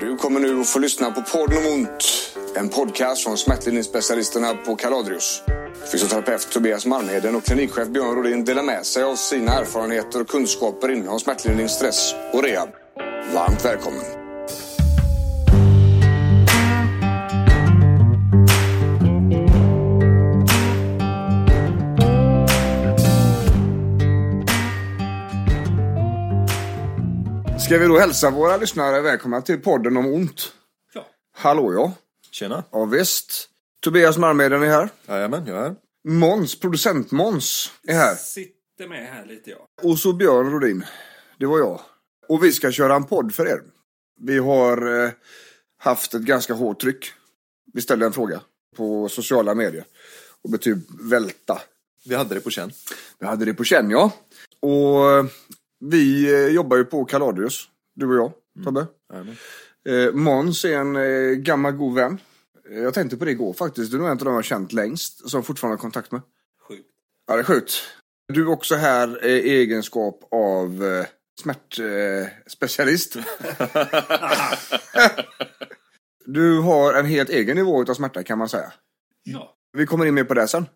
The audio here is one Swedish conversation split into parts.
Du kommer nu att få lyssna på podden om ont. En podcast från smärtlindringsspecialisterna på Kaladrius. Fysioterapeut Tobias Malmheden och klinikchef Björn Rodin delar med sig av sina erfarenheter och kunskaper inom smärtlindring, stress och rehab. Varmt välkommen! Ska vi då hälsa våra lyssnare välkomna till podden om ont? Ja. Hallå ja. Tjena. Ja visst. Tobias Malmheden är här. Jajamän, jag är här. Måns, producent Måns är här. Sitter med här lite ja. Och så Björn Rodin. Det var jag. Och vi ska köra en podd för er. Vi har eh, haft ett ganska hårt tryck. Vi ställde en fråga på sociala medier. Och betyg välta. Vi hade det på känn. Vi hade det på känn ja. Och eh, vi eh, jobbar ju på Kaladrius. Du och jag, Tobbe. Jajamän. Eh, Måns är en eh, gammal god vän. Eh, Jag tänkte på det igår faktiskt. Du är nog en av de jag har känt längst. Som jag fortfarande har kontakt med. Sjukt. Ja, det är sjukt. Du är också här eh, i egenskap av eh, smärtspecialist. du har en helt egen nivå av smärta kan man säga. Ja, Vi kommer in mer på det sen.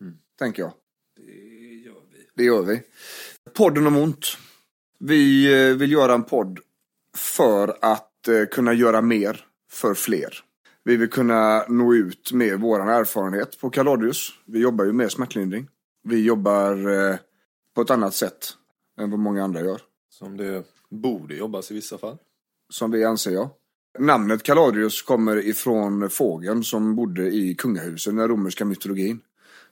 Mm. Tänker jag. det gör vi. Det gör vi. Podden om ont. Vi eh, vill göra en podd för att eh, kunna göra mer för fler. Vi vill kunna nå ut med vår erfarenhet på Kaladius. Vi jobbar ju med smärtlindring. Vi jobbar eh, på ett annat sätt än vad många andra gör. Som det borde jobbas i vissa fall. Som vi anser jag. Namnet Kaladius kommer ifrån fågeln som bodde i kungahuset i den romerska mytologin.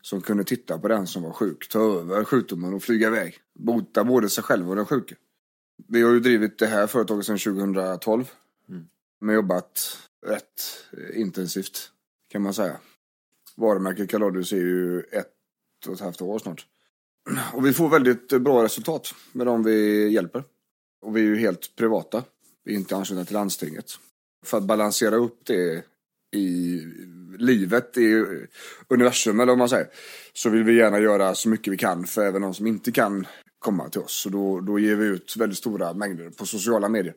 Som kunde titta på den som var sjuk, ta över sjukdomen och flyga iväg. Bota både sig själv och den sjuke. Vi har ju drivit det här företaget sedan 2012. Mm. Men jobbat rätt eh, intensivt kan man säga. Varumärket Kaladius är ju ett och ett halvt år snart. Och vi får väldigt bra resultat med de vi hjälper. Och vi är ju helt privata. Vi är inte anslutna till landstinget. För att balansera upp det i livet, i universum eller vad man säger. Så vill vi gärna göra så mycket vi kan för även de som inte kan komma till oss. Så då, då ger vi ut väldigt stora mängder på sociala medier.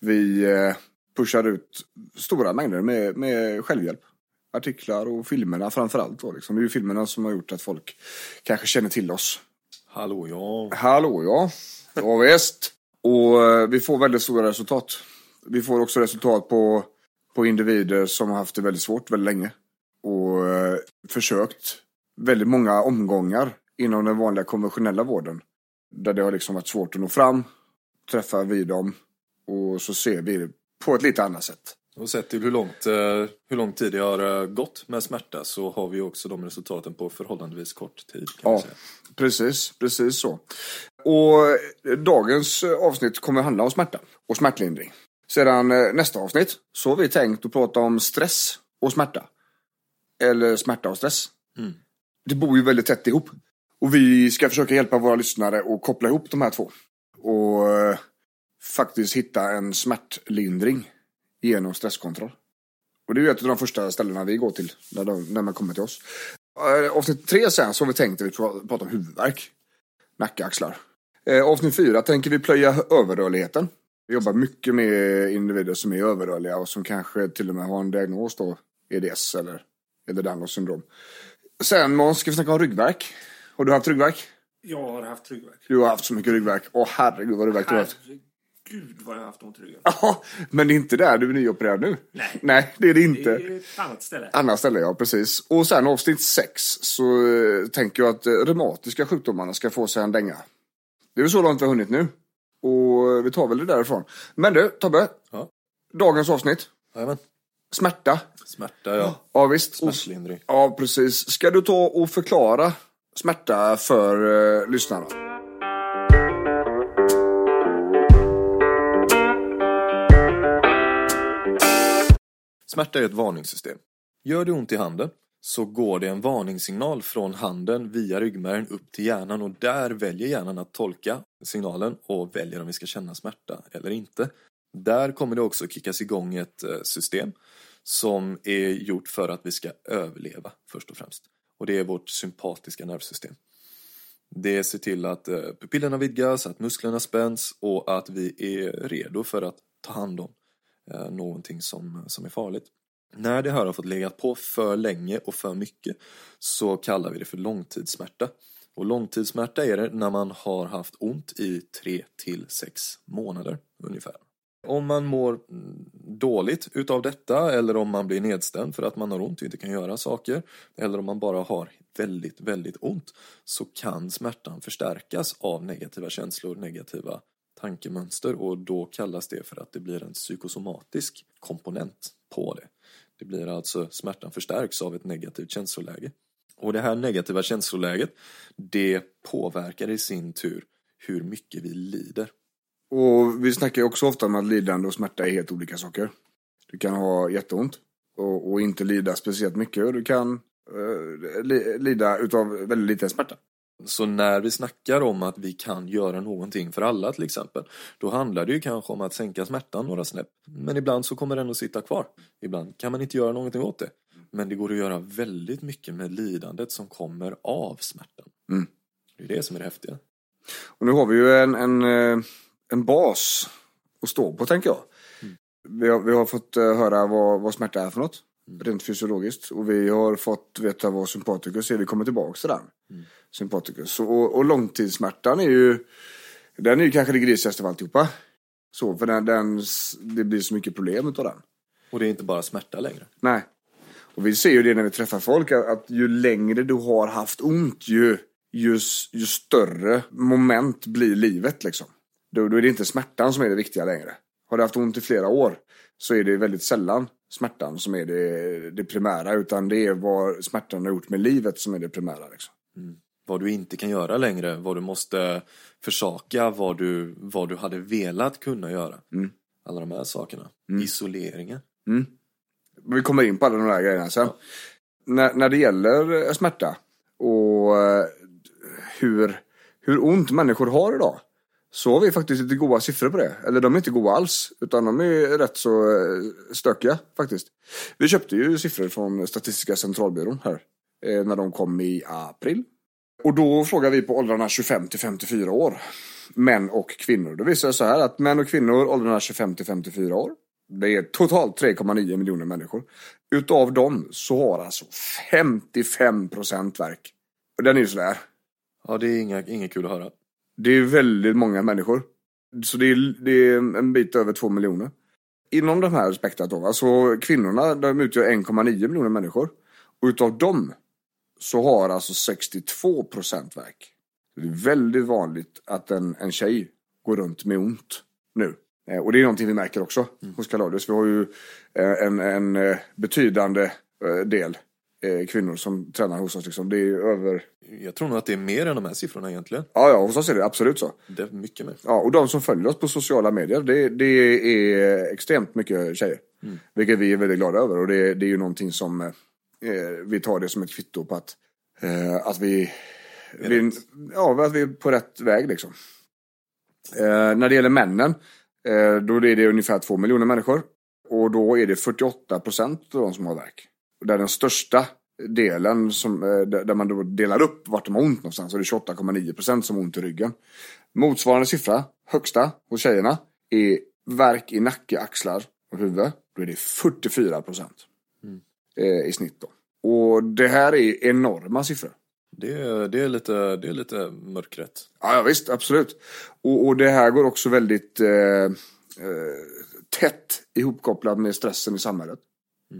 Vi eh, pushar ut stora mängder med, med självhjälp. Artiklar och filmerna framförallt. Liksom. Det är ju filmerna som har gjort att folk kanske känner till oss. Hallå ja. Hallå ja. Ja visst. Och eh, vi får väldigt stora resultat. Vi får också resultat på, på individer som har haft det väldigt svårt väldigt länge. Och eh, försökt väldigt många omgångar inom den vanliga konventionella vården. Där det har liksom varit svårt att nå fram, träffa vid dem och så ser vi det på ett lite annat sätt. Och sett till hur, långt, eh, hur lång tid det har eh, gått med smärta så har vi också de resultaten på förhållandevis kort tid. Ja, precis, precis så. Och dagens avsnitt kommer handla om smärta och smärtlindring. Sedan eh, nästa avsnitt så har vi tänkt att prata om stress och smärta. Eller smärta och stress. Mm. Det bor ju väldigt tätt ihop. Och vi ska försöka hjälpa våra lyssnare att koppla ihop de här två. Och eh, faktiskt hitta en smärtlindring genom stresskontroll. Och det är ju ett av de första ställena vi går till när, de, när man kommer till oss. Eh, Avsnitt tre sen så har vi tänkt att vi pra- pratar om huvudvärk. Nacke, axlar. Eh, Avsnitt fyra tänker vi plöja överrörligheten. Vi jobbar mycket med individer som är överrörliga och som kanske till och med har en diagnos då, EDS eller, eller Downs syndrom. Sen Måns, ska vi snacka om ryggvärk. Har du haft ryggvärk? Jag har haft ryggvärk. Du har haft så mycket ryggvärk. Åh herregud vad ryggvärk du har haft. Herregud vad jag har haft ont i ryggen. Ja, men det är inte där du är nyopererad nu. Nej. Nej, det är det Det inte. är ett annat ställe. Annat ställe, ja precis. Och sen avsnitt sex så eh, tänker jag att eh, reumatiska sjukdomarna ska få sig en dänga. Det är väl så långt vi har hunnit nu. Och vi tar väl det därifrån. Men du, Tobbe. Ja. Dagens avsnitt. Jajamän. Smärta. Smärta ja. Ja visst. Smärtlindring. ja precis. Ska du ta och förklara smärta för eh, lyssnarna? Smärta är ett varningssystem. Gör det ont i handen så går det en varningssignal från handen via ryggmärgen upp till hjärnan och där väljer hjärnan att tolka signalen och väljer om vi ska känna smärta eller inte. Där kommer det också kickas igång ett eh, system som är gjort för att vi ska överleva först och främst. Och det är vårt sympatiska nervsystem. Det ser till att eh, pupillerna vidgas, att musklerna spänns och att vi är redo för att ta hand om eh, någonting som, som är farligt. När det här har fått legat på för länge och för mycket så kallar vi det för långtidssmärta. Och långtidssmärta är det när man har haft ont i 3 till 6 månader ungefär. Om man mår dåligt utav detta eller om man blir nedstämd för att man har ont och inte kan göra saker eller om man bara har väldigt, väldigt ont så kan smärtan förstärkas av negativa känslor, negativa tankemönster och då kallas det för att det blir en psykosomatisk komponent på det. Det blir alltså smärtan förstärks av ett negativt känsloläge. Och det här negativa känsloläget det påverkar i sin tur hur mycket vi lider. Och vi snackar ju också ofta om att lidande och smärta är helt olika saker. Du kan ha jätteont och, och inte lida speciellt mycket och du kan eh, li, lida utav väldigt liten smärta. Så när vi snackar om att vi kan göra någonting för alla till exempel, då handlar det ju kanske om att sänka smärtan några snäpp. Men ibland så kommer den att sitta kvar. Ibland kan man inte göra någonting åt det. Men det går att göra väldigt mycket med lidandet som kommer av smärtan. Mm. Det är det som är det häftiga. Och nu har vi ju en, en, eh, en bas att stå på tänker jag. Vi, har, vi har fått eh, höra vad, vad smärta är för något. Rent fysiologiskt. Och vi har fått veta vad sympatikus är. Vi kommer tillbaka till den. Sympatikus. Och, och långtidssmärtan är ju Den är ju kanske det grisigaste av alltihopa. Så, för den, den, det blir så mycket problem utav den. Och det är inte bara smärta längre. Nej. Och vi ser ju det när vi träffar folk att, att ju längre du har haft ont ju, ju, ju större moment blir livet liksom. Då, då är det inte smärtan som är det viktiga längre. Har du haft ont i flera år så är det väldigt sällan smärtan som är det, det primära utan det är vad smärtan har gjort med livet som är det primära. Liksom. Vad du inte kan göra längre, vad du måste försaka, vad du, vad du hade velat kunna göra. Mm. Alla de här sakerna. Isoleringen. Mm. Vi kommer in på alla de där grejerna sen. När, när det gäller eh, smärta och eh, hur, hur ont människor har idag. Så har vi faktiskt lite goda siffror på det. Eller de är inte goda alls. Utan de är rätt så eh, stökiga faktiskt. Vi köpte ju siffror från Statistiska centralbyrån här. Eh, när de kom i april. Och då frågar vi på åldrarna 25 till 54 år. Män och kvinnor. Då visar det så här att män och kvinnor åldrarna 25 till 54 år. Det är totalt 3,9 miljoner människor. Utav dem så har alltså 55 procent verk. Och den är ju sådär. Ja, det är inga, inget kul att höra. Det är väldigt många människor. Så det är, det är en bit över två miljoner. Inom de här spektrat då, alltså kvinnorna de utgör 1,9 miljoner människor. Och utav dem så har alltså 62 procent verk. Det är väldigt vanligt att en, en tjej går runt med ont nu. Eh, Och det är någonting vi märker också hos Kaladius. Vi har ju eh, en, en eh, betydande eh, del eh, kvinnor som tränar hos oss. Liksom. Det är över... Jag tror nog att det är mer än de här siffrorna egentligen. Ja, ja, hos oss är det absolut så. Det är mycket mer. Ja, och de som följer oss på sociala medier, det, det är extremt mycket tjejer. Vilket vi är väldigt glada över och det, det är ju någonting som eh, vi tar det som ett kvitto på att, eh, att vi, vi, ja, att vi är på rätt väg liksom. Eh, när det gäller männen, eh, då är det ungefär två miljoner människor. Och då är det 48 procent av de som har värk. Där den största delen, som, eh, där man då delar upp vart de har ont någonstans, så är det 28,9 procent som har ont i ryggen. Motsvarande siffra, högsta hos tjejerna, är värk i nacke, axlar och huvud. Då är det 44 procent eh, i snitt. Då. Och det här är enorma siffror. Det är, det är, lite, det är lite mörkrätt. Ja, ja visst, absolut. Och, och det här går också väldigt eh, eh, tätt ihopkopplat med stressen i samhället.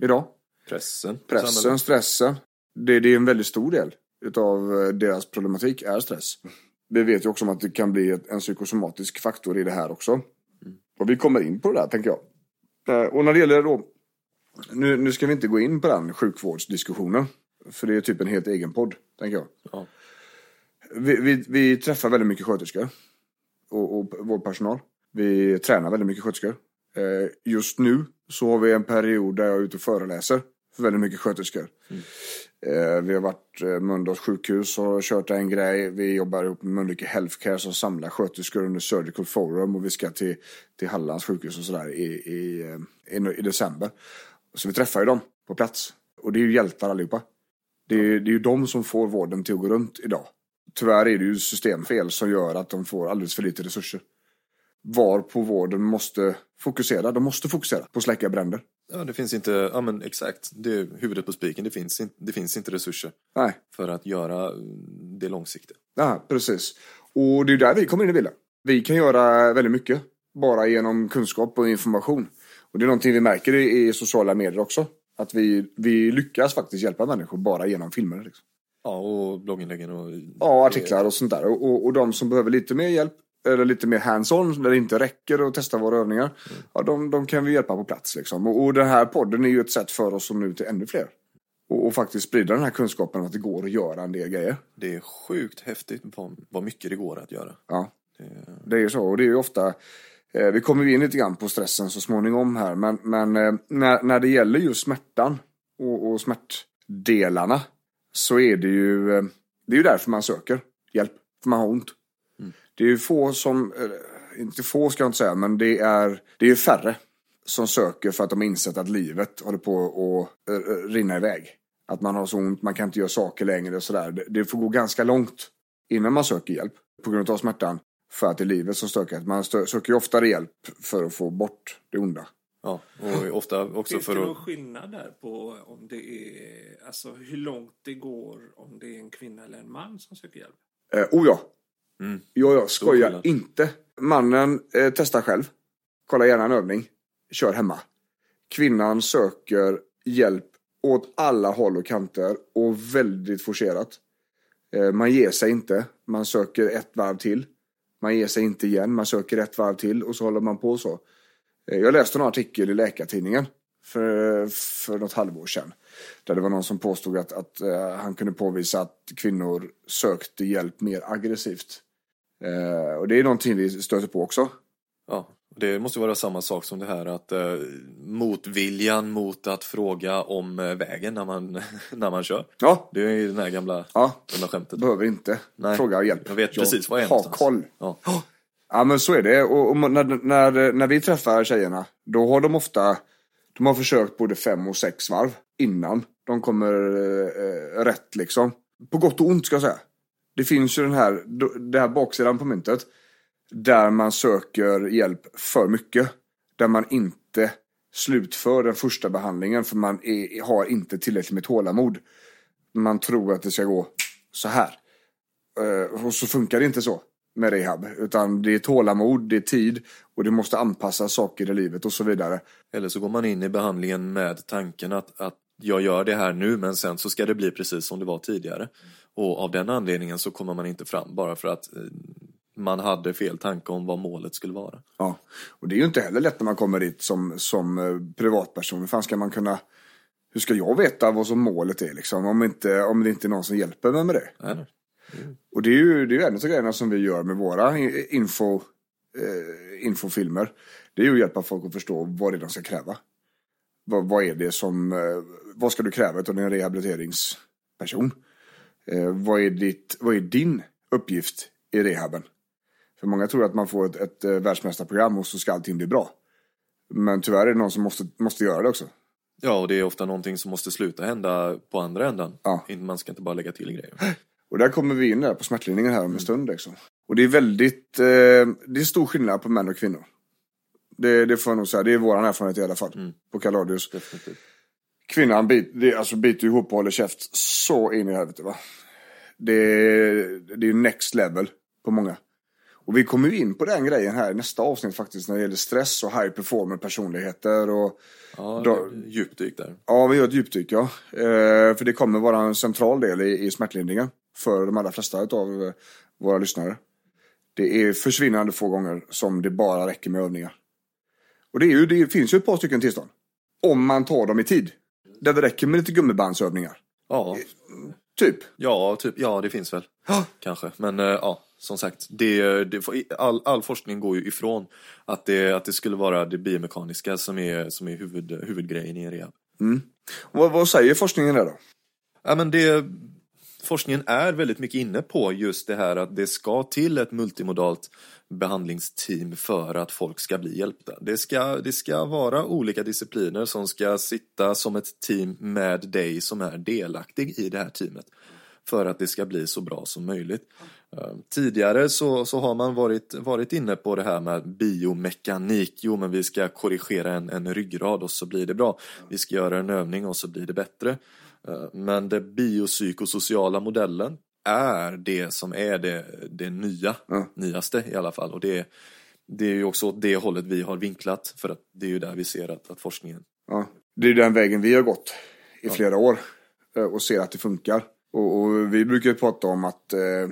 Idag. Pressen. Pressen, stressen. Det, det är en väldigt stor del utav eh, deras problematik är stress. Vi vet ju också om att det kan bli en psykosomatisk faktor i det här också. Och vi kommer in på det där, tänker jag. Eh, Och när det gäller då, nu, nu ska vi inte gå in på den sjukvårdsdiskussionen. För det är typ en helt egen podd, tänker jag. Ja. Vi, vi, vi träffar väldigt mycket sköterskor och, och vårdpersonal. Vi tränar väldigt mycket sköterskor. Eh, just nu så har vi en period där jag är ute och föreläser för väldigt mycket sköterskor. Mm. vi har varit eh, Mölndals sjukhus och kört en grej. Vi jobbar ihop med Mölnlycke Healthcare som samlar sköterskor under Surgical Forum och vi ska till, till Hallands sjukhus och sådär i, i, eh, i, i december. Så vi träffar ju dem på plats. Och det är ju hjältar allihopa. Det är, det är ju de som får vården till att gå runt idag. Tyvärr är det ju systemfel som gör att de får alldeles för lite resurser. var på vården måste fokusera. De måste fokusera på att släcka bränder. Ja, det finns inte, ja men exakt, det är huvudet på spiken. Det finns, inte, det finns inte resurser Nej, för att göra det långsiktiga. ja, precis. Och det är där vi kommer in i bilden. Vi kan göra väldigt mycket bara genom kunskap och information. Och det är någonting vi märker i, i sociala medier också. Att vi, vi lyckas faktiskt hjälpa människor bara genom filmer. Liksom. Ja, och blogginläggen och... Ja, artiklar och sånt där. Och, och, och de som behöver lite mer hjälp, eller lite mer hands-on, där det inte räcker att testa våra övningar, ja, de, de kan vi hjälpa på plats. Liksom. Och, och den här podden är ju ett sätt för oss att nå ut till ännu fler. Och, och faktiskt sprida den här kunskapen att det går att göra en del grejer. Det är sjukt häftigt vad, vad mycket det går att göra. Ja, Det, det är ju så. Och det är ju ofta, eh, vi kommer ju in lite grann på stressen så småningom här, men, men eh, när, när det gäller just smärtan och, och smärtdelarna så är det ju, eh, det är ju därför man söker hjälp, för man har ont. Det är ju få som, eh, inte få ska jag inte säga, men det är, det är ju färre som söker för att de har insett att livet håller på att eh, eh, rinna iväg. Att man har så ont, man kan inte göra saker längre och sådär. Det, det får gå ganska långt innan man söker hjälp på grund av smärtan. För att det är livet som stökar. Man stö- söker ju oftare hjälp för att få bort det onda. ja, och ofta också Finns det för någon att... skillnad där på om det är, alltså hur långt det går om det är en kvinna eller en man som söker hjälp? Eh, oh ja. Mm. Ja, jag skojar inte. Mannen eh, testar själv. Kollar gärna en övning. Kör hemma. Kvinnan söker hjälp åt alla håll och kanter och väldigt forcerat. Eh, man ger sig inte. Man söker ett varv till. Man ger sig inte igen. Man söker ett varv till och så håller man på så. Eh, jag läste en artikel i Läkartidningen för, för något halvår sedan. Där det var någon som påstod att, att eh, han kunde påvisa att kvinnor sökte hjälp mer aggressivt. Eh, och det är någonting vi stöter på också. Ja, det måste vara samma sak som det här att eh, motviljan mot att fråga om eh, vägen när man, när man kör. Ja, Det är ju den här gamla, ja. gamla skämtet. Behöver inte Nej, fråga hjälp. jag vet precis var jag är har koll. Ja. Ja men så är det. Och, och när, när, när vi träffar tjejerna, då har de ofta de har försökt både fem och sex varv innan de kommer eh, rätt liksom. På gott och ont ska jag säga. Det finns ju den här, det här baksidan på myntet. Där man söker hjälp för mycket. Där man inte slutför den första behandlingen för man är, har inte tillräckligt med tålamod. Man tror att det ska gå så här. Eh, och så funkar det inte så med rehab. Utan det är tålamod, det är tid och det måste anpassa saker i livet och så vidare. Eller så går man in i behandlingen med tanken att, att jag gör det här nu men sen så ska det bli precis som det var tidigare. Och av den anledningen så kommer man inte fram bara för att eh, man hade fel tanke om vad målet skulle vara. Ja. Och det är ju inte heller lätt när man kommer dit som, som eh, privatperson. Hur fan ska man kunna... Hur ska jag veta vad som målet är liksom? Om, inte, om det inte är någon som hjälper mig med det. Nej, nej. Och det är ju, det är ju en av grejerna som vi gör med våra info, eh, infofilmer. Det är ju att hjälpa folk att förstå vad det är de ska kräva. Vad, vad är det som, eh, vad ska du kräva av en rehabiliteringsperson? Eh, vad, är ditt, vad är din uppgift i rehaben? För många tror att man får ett, ett eh, världsmästarprogram och så ska allting bli bra. Men tyvärr är det någon som måste, måste göra det också. Ja, och det är ofta någonting som måste sluta hända på andra ändan. Ja. Man ska inte bara lägga till grejer. Och där kommer vi in där på smärtlindringen här om en stund. Liksom. Och det är väldigt, eh, det är stor skillnad på män och kvinnor. Det, det får jag nog säga, det är vår erfarenhet i alla fall. På Kaladius. Definitivt. Kvinnan bit, alltså biter ihop och håller käft så in i helvete va. Det, det är next level på många. Och vi kommer ju in på den grejen här i nästa avsnitt faktiskt när det gäller stress och high performer personligheter och Ja, Då- djupdyk där. Ja, vi gör ett djupdyk, ja. Eh, för det kommer vara en central del i, i smärtlindringen för de allra flesta av eh, våra lyssnare. Det är försvinnande få gånger som det bara räcker med övningar. Och det, ju, det finns ju ett par stycken tillstånd. Om man tar dem i tid. Där det räcker med lite gummibandsövningar. Ja, Typ. ja, typ, ja det finns väl. Kanske. Men eh, ja, som sagt. Det, det, all, all forskning går ju ifrån att det, att det skulle vara det biomekaniska som är, som är huvud, huvudgrejen i en rehab. Och vad, vad säger forskningen där då? Ja, men det, forskningen är väldigt mycket inne på just det här att det ska till ett multimodalt behandlingsteam för att folk ska bli hjälpta. Det ska, det ska vara olika discipliner som ska sitta som ett team med dig som är delaktig i det här teamet. för att det ska bli så bra som möjligt. Eh, tidigare så, så har man varit, varit inne på det här med biomekanik. Jo, men vi ska korrigera en, en ryggrad och så blir det bra. Vi ska göra en övning och så blir det bättre. Eh, Men den biopsykosociala modellen är det som är det, det nya, Ja. nyaste i alla fall. Och det, det är ju också åt det hållet vi har vinklat för att det är ju där vi ser att, att forskningen Ja. Det är den vägen vi har gått i flera år eh, och ser att det funkar. Och, och vi brukar ju prata om att eh,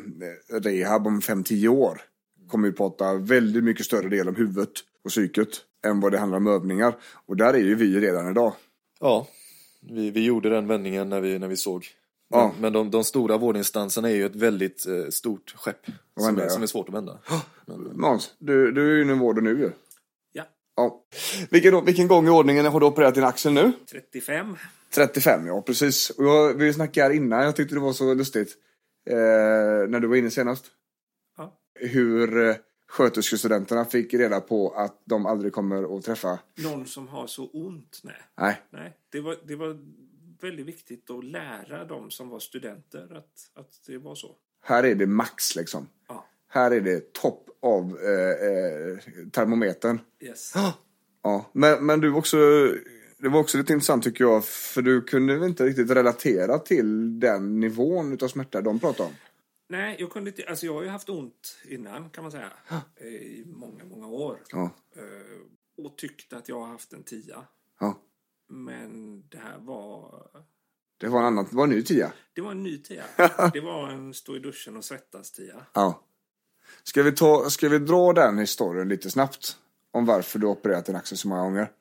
rehab om 5-10 år kommer ju prata väldigt mycket större del om huvudet och psyket än vad det handlar om övningar. Och där är ju vi redan idag. Ja, vi, vi gjorde den vändningen när vi, när vi såg. Men, Ja. men de, de stora vårdinstanserna är ju ett väldigt eh, stort skepp som vända, är, ja. som är svårt att vända. Måns, du, du är ju inom vården nu ju. Ja, Ja. Vilken, vilken gång i ordningen har du opererat din axel nu? 35. 35, ja precis. Och jag, vi snackade här innan, jag tyckte det var så lustigt. Eh, när du var inne senast. Ja. Hur eh, sköterskestudenterna fick reda på att de aldrig kommer att träffa. Någon som har så ont? Nej. Nej, Nej, det var, det var väldigt viktigt att lära dem som var studenter att, att det var så. här är det max liksom. Ja, Här är det topp av eh, eh, termometern. yes. Ja, men, men du också, det var också lite intressant tycker jag, för du kunde inte riktigt relatera till den nivån utav smärta de pratade om. Nej, jag kunde inte, alltså jag har ju haft ont innan kan man säga. I många, många år. Ja, Eh, Och tyckte att jag har haft en tia. ja. Men det här var... Det var en annan, det var en ny tia. Det var en ny tia. Det var en stå i duschen och svettas tia. Ja. Ska vi, ta, ska vi dra den historien lite snabbt? Om varför du har opererat din axel så många gånger.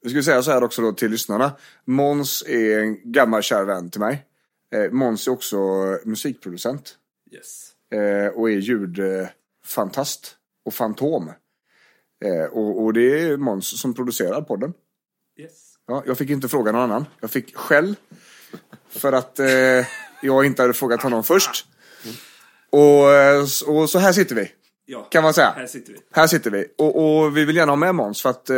Jag skulle säga så här också då till lyssnarna. Måns är en gammal kär vän till mig. Eh, Måns är också musikproducent. Yes. Eh, och är ljudfantast och fantom. Eh, och, och det är Måns som producerar podden. Yes. Ja, jag fick inte fråga någon annan. Jag fick skäll. För att eh, jag inte hade frågat honom först. Och, eh, och så här sitter vi. Ja, Kan man säga. här sitter vi. Här sitter vi. Och, och vi vill gärna ha med Måns för att eh,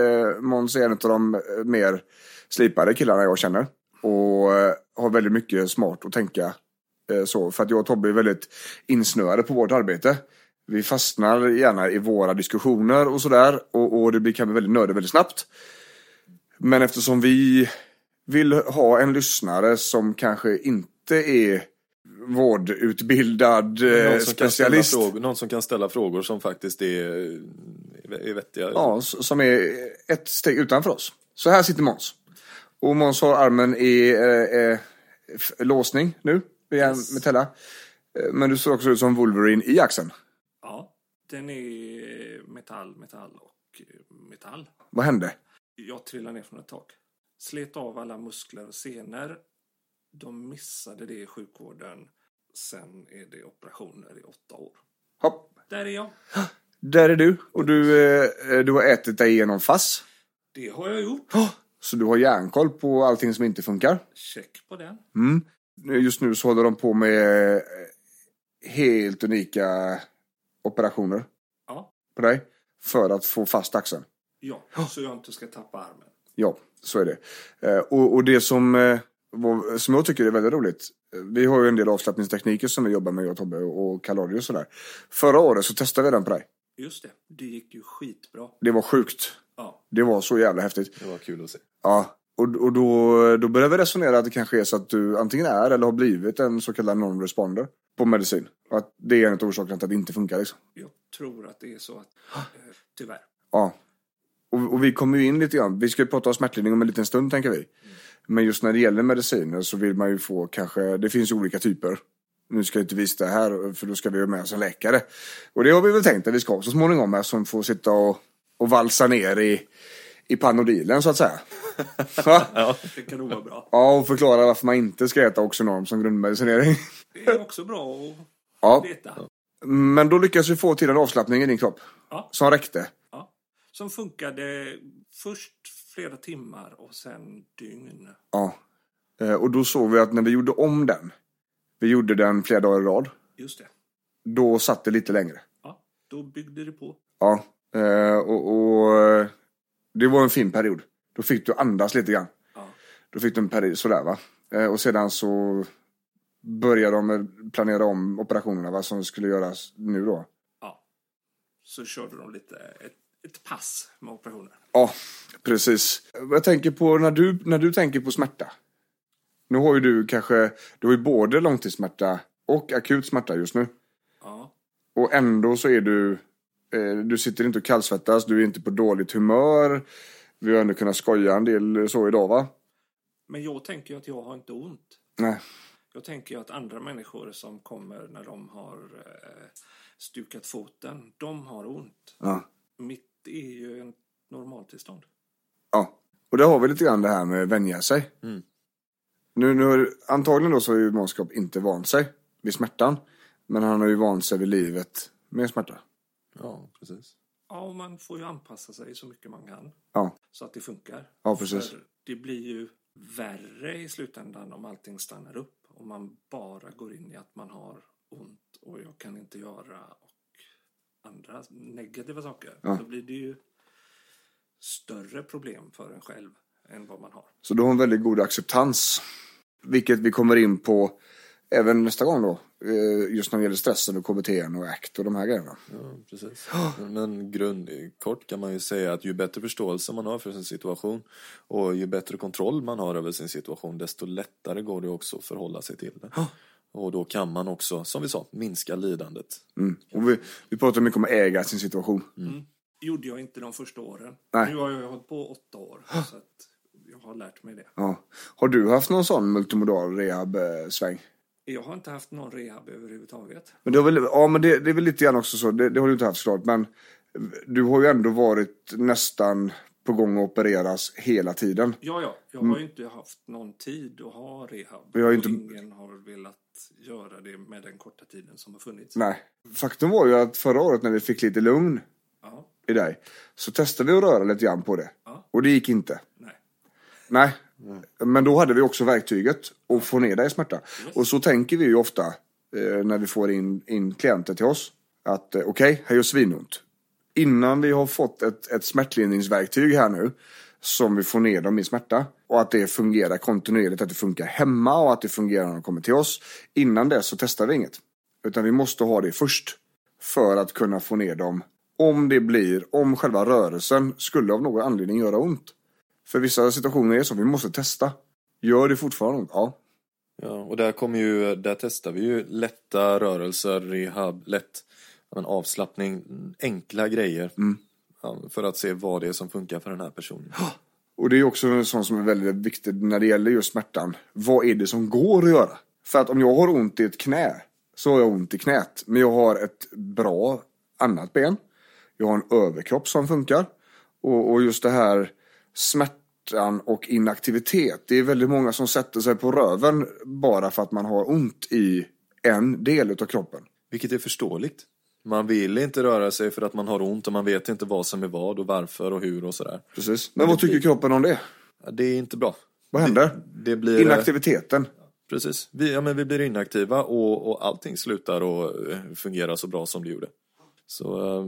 eh, Måns är en av de eh, mer slipade killarna jag känner. Och eh, har väldigt mycket smart att tänka eh, så. För att jag och Tobbe är väldigt insnöade på vårt arbete. Vi fastnar gärna i våra diskussioner och sådär. Och, och det kan bli väldigt nördigt väldigt snabbt. Men eftersom vi vill ha en lyssnare som kanske inte är vårdutbildad eh, Någon ställa specialist. frågor, någon som kan ställa frågor som faktiskt är, är vettiga. Ja, som är ett steg utanför oss. Så här sitter Måns. Och Måns har armen i eh, eh, låsning nu, via en Yes. metella. Eh, Men du ser också ut som Wolverine i axeln. Ja, den är metall, metall och eh, metall. Vad hände? Jag trillade ner från ett tak. Slet av alla muskler och senor. De missade det i sjukvården. Sen är det operationer i åtta år. Hopp. Där är jag. Där är du. Och du, eh, du har ätit dig igenom fass. Det har jag gjort. Så du har järnkoll på allting som inte funkar. Check på den. Mm. Just nu så håller de på med eh, helt unika operationer Ja, på dig. För att få fast axeln. ja. Så jag inte ska tappa armen. Ja, så är det. Eh, och, och det som, eh, var- som jag tycker är väldigt roligt. Vi har ju en del avslappningstekniker som vi jobbar med, jag och Tobbe och Kalori och sådär. Förra året så testade vi den på dig. Just det. Det gick ju skitbra. Det var sjukt. Ja, Det var så jävla häftigt. Det var kul att se. Ja, och, och då, då började vi resonera att det kanske är så att du antingen är eller har blivit en så kallad non-responder på medicin. Och att det är en av orsakerna till att det inte funkar liksom. jag tror att det är så att... Eh, tyvärr. Ja. Och, och vi kommer ju in lite grann. Vi ska ju prata om smärtlindring om en liten stund tänker vi. Men just när det gäller mediciner så vill man ju få kanske, det finns ju olika typer. Nu ska jag inte visa det här för då ska vi ha med oss en läkare. Och det har vi väl tänkt att vi ska så småningom här som får sitta och, och valsa ner i, i panodilen så att säga. Ja. Det kan nog vara bra. ja, och förklara varför man inte ska äta Oxonorm som grundmedicinering. Det är också bra att Ja, veta. men då lyckas vi få till en avslappning i din kropp. Ja. Som räckte. Ja. Som funkade först flera timmar och sen dygn. Ja. Eh, Och då såg vi att när vi gjorde om den, vi gjorde den flera dagar i rad, Just det. då satt det lite längre. Ja, då byggde det på. Ja. Eh, Och, och eh, det var en fin period. Då fick du andas lite grann. Ja. Då fick du en period sådär va. Eh, Och sedan så börjar de planera om operationerna, vad som skulle göras nu då. Ja. Så körde de lite ett, ett pass med operationer. Ja, precis. Jag tänker på när du, när du tänker på smärta. Nu har ju du kanske, du har ju både långtidssmärta och akut smärta just nu. Ja. Och ändå så är du, eh, du sitter inte och kallsvettas, du är inte på dåligt humör. Vi har ändå kunnat skoja en del så idag va? Men jag tänker ju att jag har inte ont. Nej. Jag tänker ju att andra människor som kommer när de har eh, stukat foten, de har ont. Ja. Mitt är ju en normaltillstånd. Ja. Och där har vi lite grann det här med vänja sig. Mm. Nu, nu, antagligen då så har ju Månskap inte vant sig vid smärtan. Men han har ju vant sig vid livet med smärta. Ja, precis. Ja, man får ju anpassa sig så mycket man kan Ja, så att det funkar. ja precis. För det blir ju värre i slutändan om allting stannar upp och man bara går in i att man har ont och jag kan inte göra och andra negativa saker. Ja. Då blir det ju större problem för en själv än vad man har. Så du har en väldigt god acceptans. Vilket vi kommer in på även nästa gång då. Eh, Just när det gäller stressen och KBT och ACT och de här grejerna. Ja, precis. Men grund, kort kan man ju säga att ju bättre förståelse man har för sin situation och ju bättre kontroll man har över sin situation desto lättare går det också att förhålla sig till det. Och då kan man också, som vi sa, minska lidandet. Mm. Och vi, vi pratar mycket om att äga sin situation. gjorde jag inte de första åren. Nej. Nu har jag hållit på åtta år så att jag har lärt mig det. Ja. Har du haft någon sån multimodal rehab-sväng? Jag har inte haft någon rehab överhuvudtaget. Men det, väl, ja, men det, det är väl lite grann också så, det, det har du inte haft såklart, men du har ju ändå varit nästan på gång att opereras hela tiden. Ja, ja, jag har ju inte haft någon tid att ha rehab. Mm. Vi har inte- ingen har velat göra det med den korta tiden som har funnits. Nej. Faktum var ju att förra året när vi fick lite lugn Ja, i dig, så testade vi att röra lite grann på det. Ja. Och det gick inte. nej. Nej. Men då hade vi också verktyget att få ner dig i smärta. Och så tänker vi ju ofta eh, när vi får in, in klienter till oss. Att eh, okej, här gör svinont. Innan vi har fått ett, ett smärtlindringsverktyg här nu som vi får ner dem i smärta och att det fungerar kontinuerligt, att det funkar hemma och att det fungerar när de kommer till oss. Innan det så testar vi inget. Utan vi måste ha det först för att kunna få ner dem om det blir, om själva rörelsen skulle av någon anledning göra ont. För vissa situationer är det så, vi måste testa. Gör det fortfarande? Ja. Ja, och där kommer ju, där testar vi ju lätta rörelser, rehab, lätt men avslappning, enkla grejer. Ja, för att se vad det är som funkar för den här personen. Och det är också en sån som är väldigt viktig när det gäller just smärtan. Vad är det som går att göra? För att om jag har ont i ett knä så har jag ont i knät. Men jag har ett bra annat ben. Jag har en överkropp som funkar. Och, och just det här smärtan och inaktivitet. Det är väldigt många som sätter sig på röven bara för att man har ont i en del av kroppen. Vilket är förståeligt. Man vill inte röra sig för att man har ont och man vet inte vad som är vad och varför och hur och sådär. Precis. Men vad tycker kroppen om det? Ja, Det är inte bra. Vad händer? Det blir... Inaktiviteten. Precis. Vi, ja, men vi blir inaktiva och, och allting slutar att fungera så bra som det gjorde. Så... eh,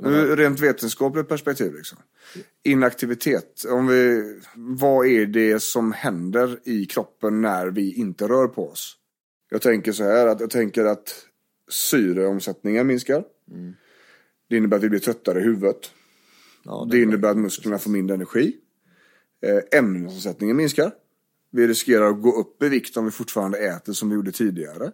menar, rent vetenskapligt perspektiv liksom. Inaktivitet. Om vi, vad är det som händer i kroppen när vi inte rör på oss? Jag tänker så här att jag tänker att syreomsättningen minskar. Det innebär att vi blir tröttare i huvudet. ja, Det innebär att musklerna får mindre energi. Eh, Ämnesomsättningen minskar. Vi riskerar att gå upp i vikt om vi fortfarande äter som vi gjorde tidigare.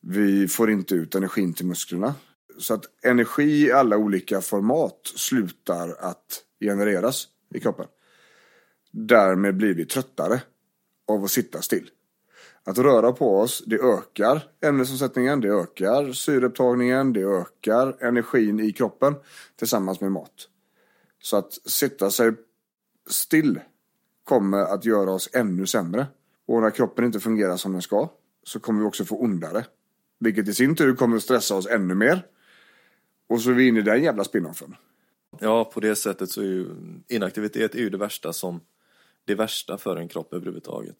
Vi får inte ut energin till musklerna. Så att energi i alla olika format slutar att genereras i kroppen. Därmed blir vi tröttare av att sitta still. Att röra på oss, det ökar ämnesomsättningen, det ökar syreupptagningen, det ökar energin i kroppen tillsammans med mat. Så att sitta sig still kommer att göra oss ännu sämre. Och när kroppen inte fungerar som den ska så kommer vi också få ondare. Vilket i sin tur kommer att stressa oss ännu mer. Och så är vi inne i den jävla spinoffen. Ja, på det sättet så är ju inaktivitet är ju det värsta som det värsta för en kropp överhuvudtaget.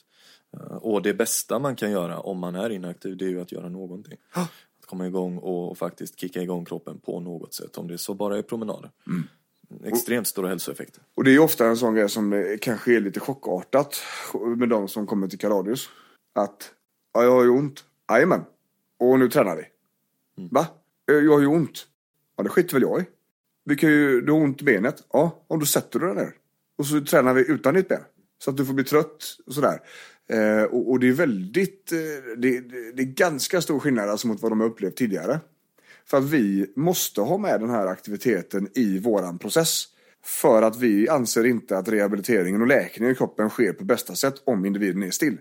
Eh, Och det bästa man kan göra om man är inaktiv det är ju att göra någonting. Att komma igång och faktiskt kicka igång kroppen på något sätt. Om det så bara är promenader. Extremt stora hälsoeffekter. Och det är ju ofta en sån grej som eh, kanske är lite chockartat med de som kommer till Kaladius. Att Ja, jag har ju ont. Jajamän. Och nu tränar vi. Va? "Eh, Jag har ju ont. Ja, det skiter väl jag i. Vi kan ju, du har ont i benet. Ja, om du sätter dig ner. Och så tränar vi utan ditt ben. Så att du får bli trött och sådär. Eh, och, och det är väldigt, eh, det, det, det är ganska stor skillnad alltså mot vad de har upplevt tidigare. För att vi måste ha med den här aktiviteten i våran process. För att vi anser inte att rehabiliteringen och läkningen i kroppen sker på bästa sätt om individen är still.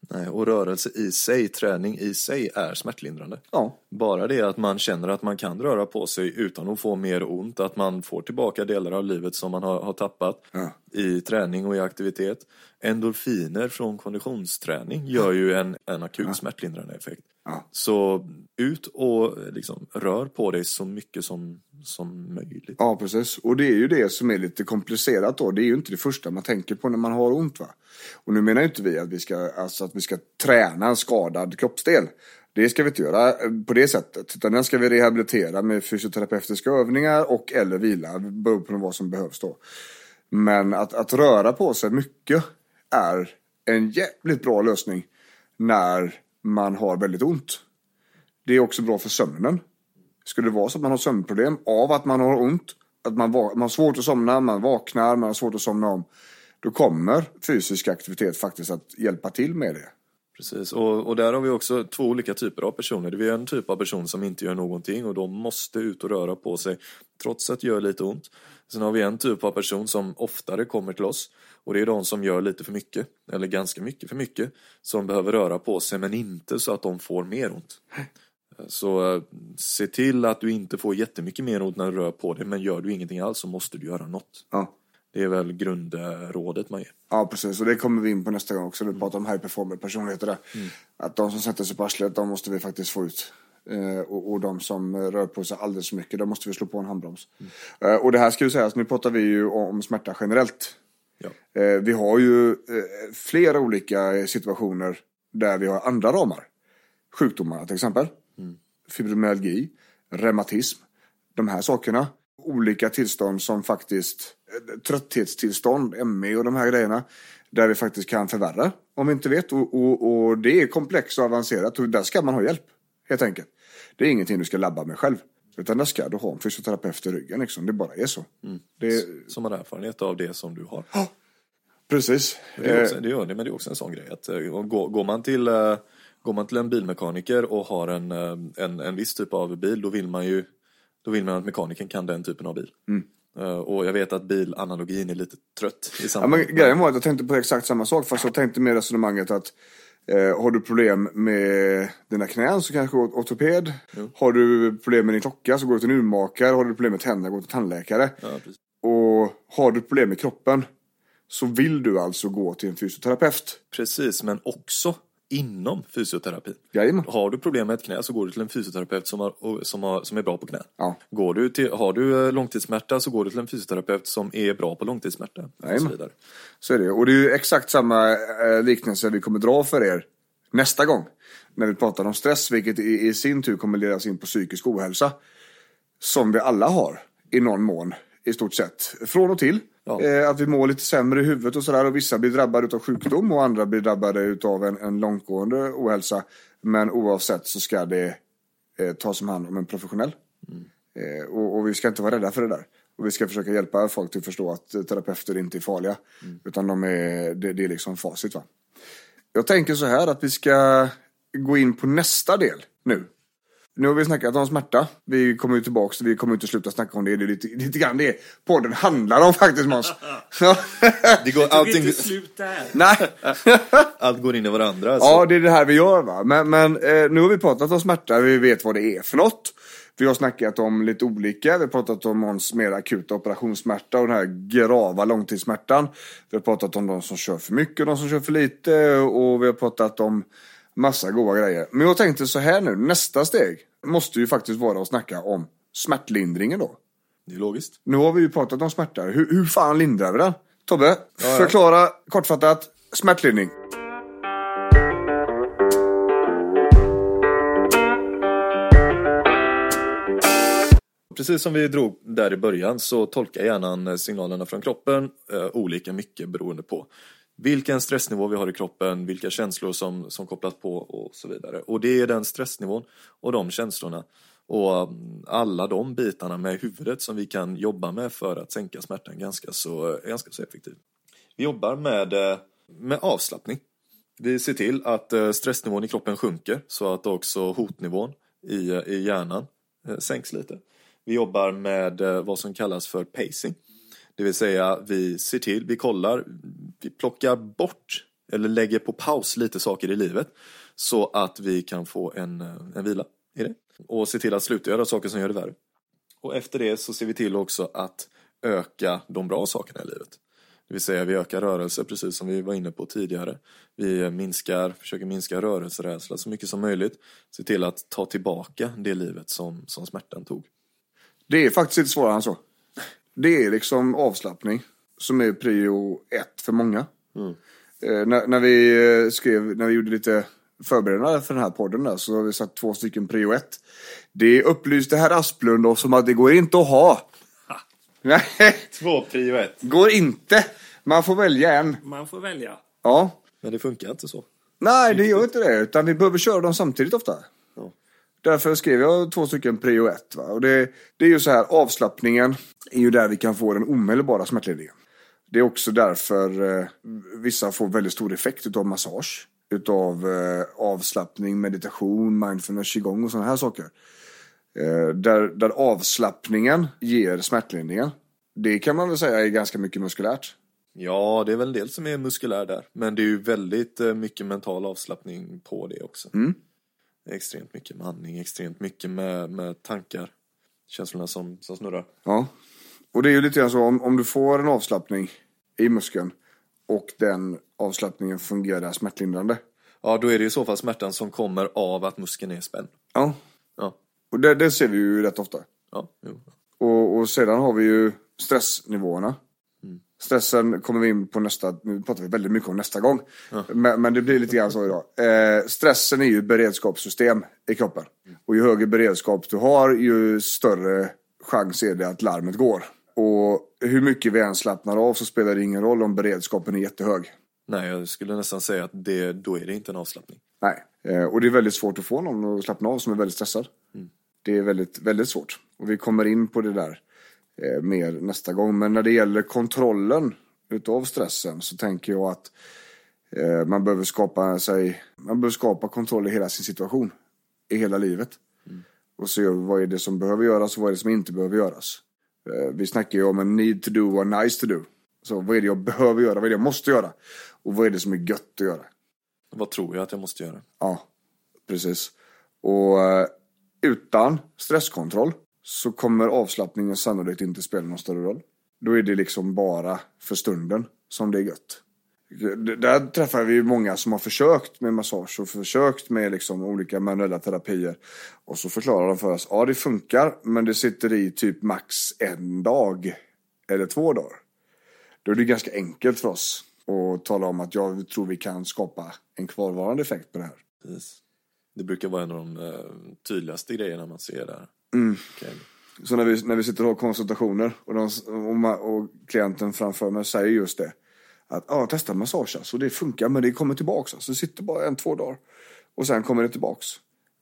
Nej, och rörelse i sig, träning i sig är smärtlindrande. Ja, Bara det att man känner att man kan röra på sig utan att få mer ont, att man får tillbaka delar av livet som man har, har tappat Ja. i träning och i aktivitet. Endorfiner från konditionsträning gör ju en, en akut smärtlindrande effekt. Ja. Så ut och liksom, rör på dig så mycket som, som möjligt. Ja, precis. Och det är ju det som är lite komplicerat då. Det är ju inte det första man tänker på när man har ont va. Och nu menar inte vi att vi ska, alltså att vi ska träna en skadad kroppsdel. Det ska vi inte göra eh, på det sättet. Utan den ska vi rehabilitera med fysioterapeutiska övningar och eller vila. Beror på vad som behövs då. Men att, att röra på sig mycket är en jävligt bra lösning när man har väldigt ont. Det är också bra för sömnen. Skulle det vara så att man har sömnproblem av att man har ont, att man, man har svårt att somna, man vaknar, man har svårt att somna om. Då kommer fysisk aktivitet faktiskt att hjälpa till med det. Precis, och, och där har vi också två olika typer av personer. Vi har en typ av person som inte gör någonting och de måste ut och röra på sig trots att det gör lite ont. Sen har vi en typ av person som oftare kommer till oss och det är de som gör lite för mycket, eller ganska mycket för mycket, som behöver röra på sig men inte så att de får mer ont. Så eh, se till att du inte får jättemycket mer ont när du rör på dig men gör du ingenting alls så måste du göra något. Ja. Det är väl grundrådet man ger. Ja, precis. Och det kommer vi in på nästa gång också. Vi pratar om high performer personligheter där. Att de som sätter sig på arslet, de måste vi faktiskt få ut. Eh, och, och de som rör på sig alldeles för mycket, de måste vi slå på en handbroms. Eh, och det här ska ju sägas, nu pratar vi ju om smärta generellt. Ja. Eh, vi har ju eh, flera olika situationer där vi har andra ramar. Sjukdomar till exempel. Fibromyalgi, reumatism. De här sakerna. Olika tillstånd som faktiskt, eh, trötthetstillstånd, ME och de här grejerna. Där vi faktiskt kan förvärra om vi inte vet. Och, och, och det är komplext och avancerat och där ska man ha hjälp. Helt enkelt. Det är ingenting du ska labba med själv. Utan där ska du ha en fysioterapeut i ryggen liksom. Det bara är så. Det, Som har erfarenhet av det som du har. precis. Det, är Eh, också, det, gör det, men det är också en sån grej att eh, går, går, man till, eh, går man till en bilmekaniker och har en, en, en viss typ av bil då vill man ju då vill man att mekanikern kan den typen av bil. Eh, Och jag vet att bilanalogin är lite trött i Ja, sammanhanget. men grejen var att jag tänkte på exakt samma sak fast jag tänkte med resonemanget att eh, har du problem med dina knän så kanske gå till ortoped. Har du problem med din klocka så går du till en urmakare. Har du problem med tänderna gå till tandläkare. Ja. Och har du problem med kroppen så vill du alltså gå till en fysioterapeut. Precis, men också inom fysioterapin. Jajamän. Har du problem med ett knä så går du till en fysioterapeut som, har, som, har, som är bra på knä. Ja. Går du till, har du eh, långtidssmärta så går du till en fysioterapeut som är bra på långtidssmärta. Och så vidare. Så är det. Och det är ju exakt samma eh, liknelse vi kommer dra för er nästa gång. När vi pratar om stress, vilket i, i sin tur kommer ledas in på psykisk ohälsa. Som vi alla har i någon mån, i stort sett. Från och till. Ja. Eh, att vi mår lite sämre i huvudet och sådär. Och vissa blir drabbade av sjukdom och andra blir drabbade av en, en långtgående ohälsa. Men oavsett så ska det eh, tas om hand om en professionell. Eh, och, och vi ska inte vara rädda för det där. Och vi ska försöka hjälpa folk till att förstå att eh, terapeuter inte är farliga. Utan de är, det, det är liksom facit. Va? Jag tänker så här att vi ska gå in på nästa del nu. Nu har vi snackat om smärta. Vi kommer ju tillbaka, vi kommer inte sluta snacka om det. Det är lite, lite grann det podden handlar om faktiskt Måns. Det går, allting, inte slut där. Nej, allt går in i varandra. alltså. ja det är det här vi gör va. Men, men eh, nu har vi pratat om smärta, vi vet vad det är för något. Vi har snackat om lite olika, vi har pratat om Måns mer akuta operationssmärta och den här grava långtidssmärtan. Vi har pratat om de som kör för mycket och de som kör för lite och vi har pratat om massa goda grejer. Men jag tänkte så här nu, nästa steg måste ju faktiskt vara att snacka om smärtlindringen då. Det är logiskt. Nu har vi ju pratat om smärta, hur, hur fan lindrar vi den? Tobbe, förklara kortfattat smärtlindring. Precis som vi drog där i början så tolkar hjärnan signalerna från kroppen eh, olika mycket beroende på vilken stressnivå vi har i kroppen, vilka känslor som, som kopplas på och så vidare. Och det är den stressnivån och de känslorna och um, alla de bitarna med huvudet som vi kan jobba med för att sänka smärtan ganska så, ganska så effektivt. Vi jobbar med, eh, med avslappning. Vi ser till att eh, stressnivån i kroppen sjunker så att också hotnivån i, eh, i hjärnan sänks lite. Vi jobbar med vad som kallas för pacing. Det vill säga vi ser till, vi kollar, vi plockar bort eller lägger på paus lite saker i livet så att vi kan få en, en vila i det. Och se till att sluta göra saker som gör det värre. Och efter det så ser vi till också att öka de bra sakerna i livet. Det vill säga vi ökar rörelse precis som vi var inne på tidigare. Vi minskar, försöker minska rörelserädsla så mycket som möjligt. Se till att ta tillbaka det livet som, som smärtan tog. Det är faktiskt inte svårare än så. Det är liksom avslappning som är prio ett för många. Mm. Eh, när, när, vi eh, skrev, när vi gjorde lite förberedande för den här podden där, så har vi satt två stycken prio ett. Det upplyste herr Asplund oss om att det går inte att ha. Nej. Två prio ett. Går inte. Man får välja en. Man får välja. Ja. Men det funkar inte så. Nej, det gör inte det. Utan vi behöver köra dem samtidigt ofta. Därför skrev jag två stycken prio ett. Va? Och det, det är ju så här, avslappningen är ju där vi kan få den omedelbara smärtlindringen. Det är också därför eh, vissa får väldigt stor effekt av massage. Utav eh, avslappning, meditation, mindfulness, qigong och sådana här saker. Eh, där, där avslappningen ger smärtlindringen. Det kan man väl säga är ganska mycket muskulärt. Ja, det är väl en del som är muskulär där. Men det är ju väldigt eh, mycket mental avslappning på det också. Mm. Extremt mycket med andning, extremt mycket med, med tankar. Känslorna som, som snurrar. Ja. Och det är ju lite grann så om, om du får en avslappning i muskeln och den avslappningen fungerar smärtlindrande. Ja, då är det i så fall smärtan som kommer av att muskeln är spänd. Ja. Ja. Och det, det ser vi ju rätt ofta. Ja, jo. Och, och sedan har vi ju stressnivåerna. Stressen kommer vi in på nästa, nu pratar vi väldigt mycket om nästa gång. Ja. Men, men, det blir lite grann så idag. Eh, stressen är ju beredskapssystem i kroppen. Mm. Och ju högre beredskap du har, ju större chans är det att larmet går. Och hur mycket vi än slappnar av så spelar det ingen roll om beredskapen är jättehög. Nej, jag skulle nästan säga att det, då är det inte en avslappning. Nej, eh, och det är väldigt svårt att få någon att slappna av som är väldigt stressad. Mm. Det är väldigt, väldigt svårt. Och vi kommer in på det där eh, mer nästa gång. Men när det gäller kontrollen utav stressen så tänker jag att eh, man behöver skapa sig, man behöver skapa kontroll i hela sin situation. I hela livet. Mm. Och se vad är det som behöver göras och vad är det som inte behöver göras. Eh, vi snackar ju om en need to do och nice to do. Så vad är det jag behöver göra? Vad är det jag måste göra? Och vad är det som är gött att göra? Vad tror jag att jag måste göra? Ja, precis. Och eh, utan stresskontroll så kommer avslappningen sannolikt inte spela någon större roll. Då är det liksom bara för stunden som det är gött. Där träffar vi många som har försökt med massage och försökt med liksom olika manuella terapier. Och så förklarar de för oss, ja det funkar men det sitter i typ max en dag eller två dagar. Då är det ganska enkelt för oss att tala om att jag tror vi kan skapa en kvarvarande effekt på det här. Precis. Det brukar vara en av de eh, tydligaste grejerna man ser där. Mm. Okay. Så när vi, när vi sitter och har konsultationer och, de, och, och klienten framför mig säger just det att ja, testa massage alltså, det funkar men det kommer tillbaks. Alltså, det sitter bara en, två dagar. Och sen kommer det tillbaks.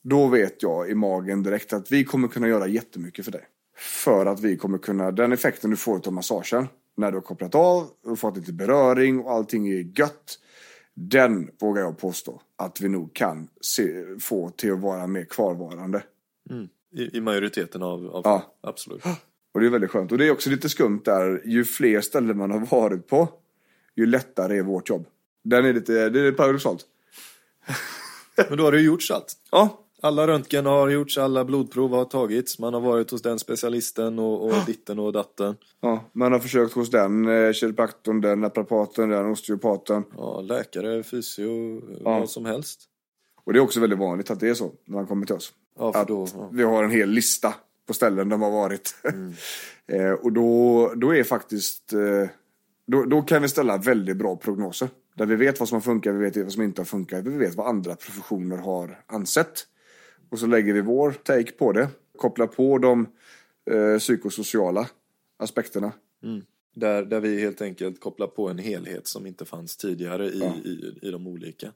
Då vet jag i magen direkt att vi kommer kunna göra jättemycket för dig. För att vi kommer kunna, den effekten du får av massagen, när du har kopplat av och fått lite beröring och allting är gött. Den vågar jag påstå att vi nog kan se, få till att vara mer kvarvarande. Mm. I, I, majoriteten av, av ja. absolut. Och det är väldigt skönt. Och det är också lite skumt där, ju fler ställen man har varit på, ju lättare är vårt jobb. Den är lite, det är paradoxalt. Men då har det ju gjorts allt. Ja. Alla röntgen har gjorts, alla blodprov har tagits. Man har varit hos den specialisten och, och ditten och datten. Ja, man har försökt hos den eh, kiropraktorn, den naprapaten, den osteopaten. Ja, läkare, fysio, ja. vad som helst. Och det är också väldigt vanligt att det är så när man kommer till oss. Ja, för då, ja. Vi har en hel lista på ställen de har varit. Mm. eh, och då, då är faktiskt eh, då, då kan vi ställa väldigt bra prognoser. Där vi vet vad som har funkat, vi vet vad som inte har funkat, vi vet vad andra professioner har ansett. Och så lägger vi vår take på det. Kopplar på de eh, psykosociala aspekterna. Mm. Där, där vi helt enkelt kopplar på en helhet som inte fanns tidigare i, Ja. i, i de olika.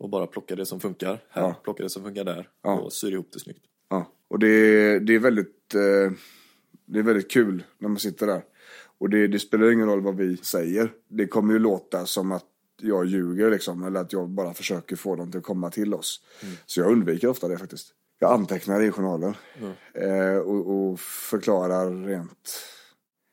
Ja. Och bara plockar det som funkar här, Ja. plockar det som funkar där Ja. och syr ihop det snyggt. Ja, och det, det är väldigt eh, Det är väldigt kul när man sitter där. Och det, det spelar ingen roll vad vi säger. Det kommer ju låta som att jag ljuger liksom. Eller att jag bara försöker få dem till att komma till oss. Så jag undviker ofta det faktiskt. Jag antecknar i journalen. Eh, och, och förklarar rent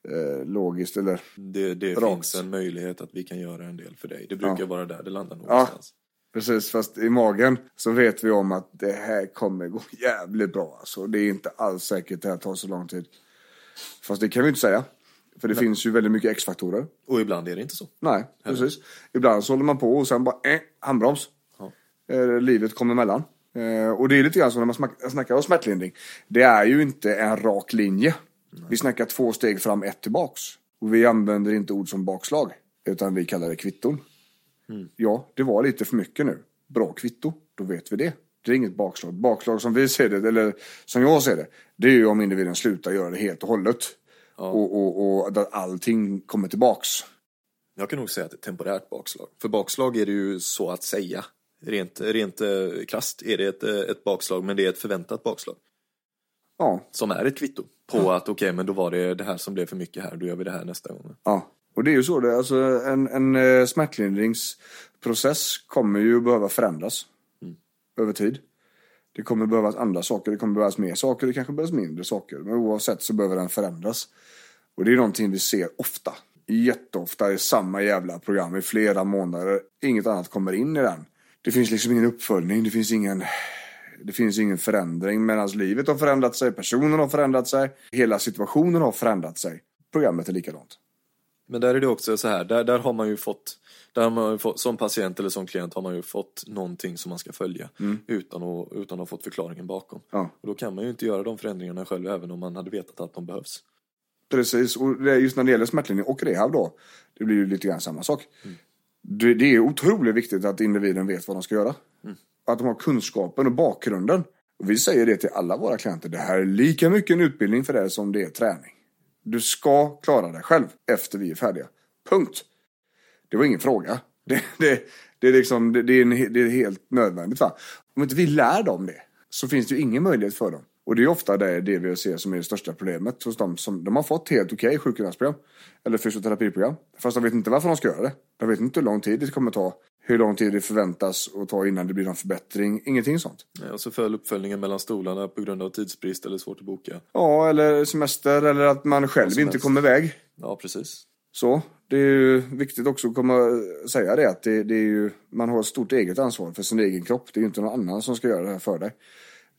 eh, logiskt eller Det, det Rakt. finns en möjlighet att vi kan göra en del för dig. Det brukar Ja. vara där det landar någonstans. Precis, fast i magen så vet vi om att det här kommer gå jävligt bra. Alltså. Det är inte alls säkert att det här tar så lång tid. Fast det kan vi inte säga. För det finns ju väldigt mycket X-faktorer. Och ibland är det inte så. Nej, precis. Ibland så håller man på och sen bara, eh, handbroms. Ja. Eh, livet kommer emellan. Eh, och det är lite grann som när man snackar om smärtlindring. Det är ju inte en rak linje. Vi snackar två steg fram, ett tillbaks. Och vi använder inte ord som bakslag. Utan vi kallar det kvitton. Ja, det var lite för mycket nu. Bra kvitto, då vet vi det. Det är inget bakslag. Bakslag som vi ser det, eller som jag ser det, det är ju om individen slutar göra det helt och hållet. Och, och, och att allting kommer tillbaks. Jag kan nog säga att det är temporärt bakslag. För bakslag är det ju så att säga. Rent, rent eh, krasst är det ett, eh, ett bakslag, men det är ett förväntat bakslag. Ja, Som är ett kvitto på att okej, men då var det det här som blev för mycket här, då gör vi det här nästa gång. Ja, och det är ju så det alltså en, en eh, smärtlindringsprocess kommer ju behöva förändras över tid. Det kommer behövas andra saker, det kommer behövas mer saker, det kanske behövs mindre saker. Men oavsett så behöver den förändras. Och det är någonting vi ser ofta. Jätteofta i samma jävla program i flera månader. Inget annat kommer in i den. Det finns liksom ingen uppföljning, det finns ingen det finns ingen förändring medan livet har förändrat sig, personen har förändrat sig, hela situationen har förändrat sig. Programmet är likadant. Men där är det också så här, där, där har man ju fått, där har man fått, som patient eller som klient har man ju fått någonting som man ska följa utan, att, utan att ha fått förklaringen bakom. Ja. Och då kan man ju inte göra de förändringarna själv även om man hade vetat att de behövs. Precis, och det just när det gäller smärtlindring och rehab då. Det blir ju lite grann samma sak. Det, det är otroligt viktigt att individen vet vad de ska göra. Att de har kunskapen och bakgrunden. Och vi säger det till alla våra klienter. Det här är lika mycket en utbildning för dig som det är träning. Du ska klara dig själv efter vi är färdiga. Punkt. Det var ingen fråga. Det, det, det, är, liksom, det, det, är, en, det är helt nödvändigt. Va? Om inte vi lär dem det så finns det ju ingen möjlighet för dem. Och det är ofta det, det vi ser som är det största problemet hos dem som de har fått helt okej sjukgymnastprogram eller fysioterapiprogram. Fast de vet inte varför de ska göra det. De vet inte hur lång tid det kommer ta, hur lång tid det förväntas att ta innan det blir någon förbättring. Ingenting sånt. Nej, Och så föll uppföljningen mellan stolarna på grund av tidsbrist eller svårt att boka. Ja, eller semester eller att man själv inte kommer iväg. Ja, precis. Så, det är ju viktigt också att komma säga det att det, det är ju, man har ett stort eget ansvar för sin egen kropp. Det är ju inte någon annan som ska göra det här för dig.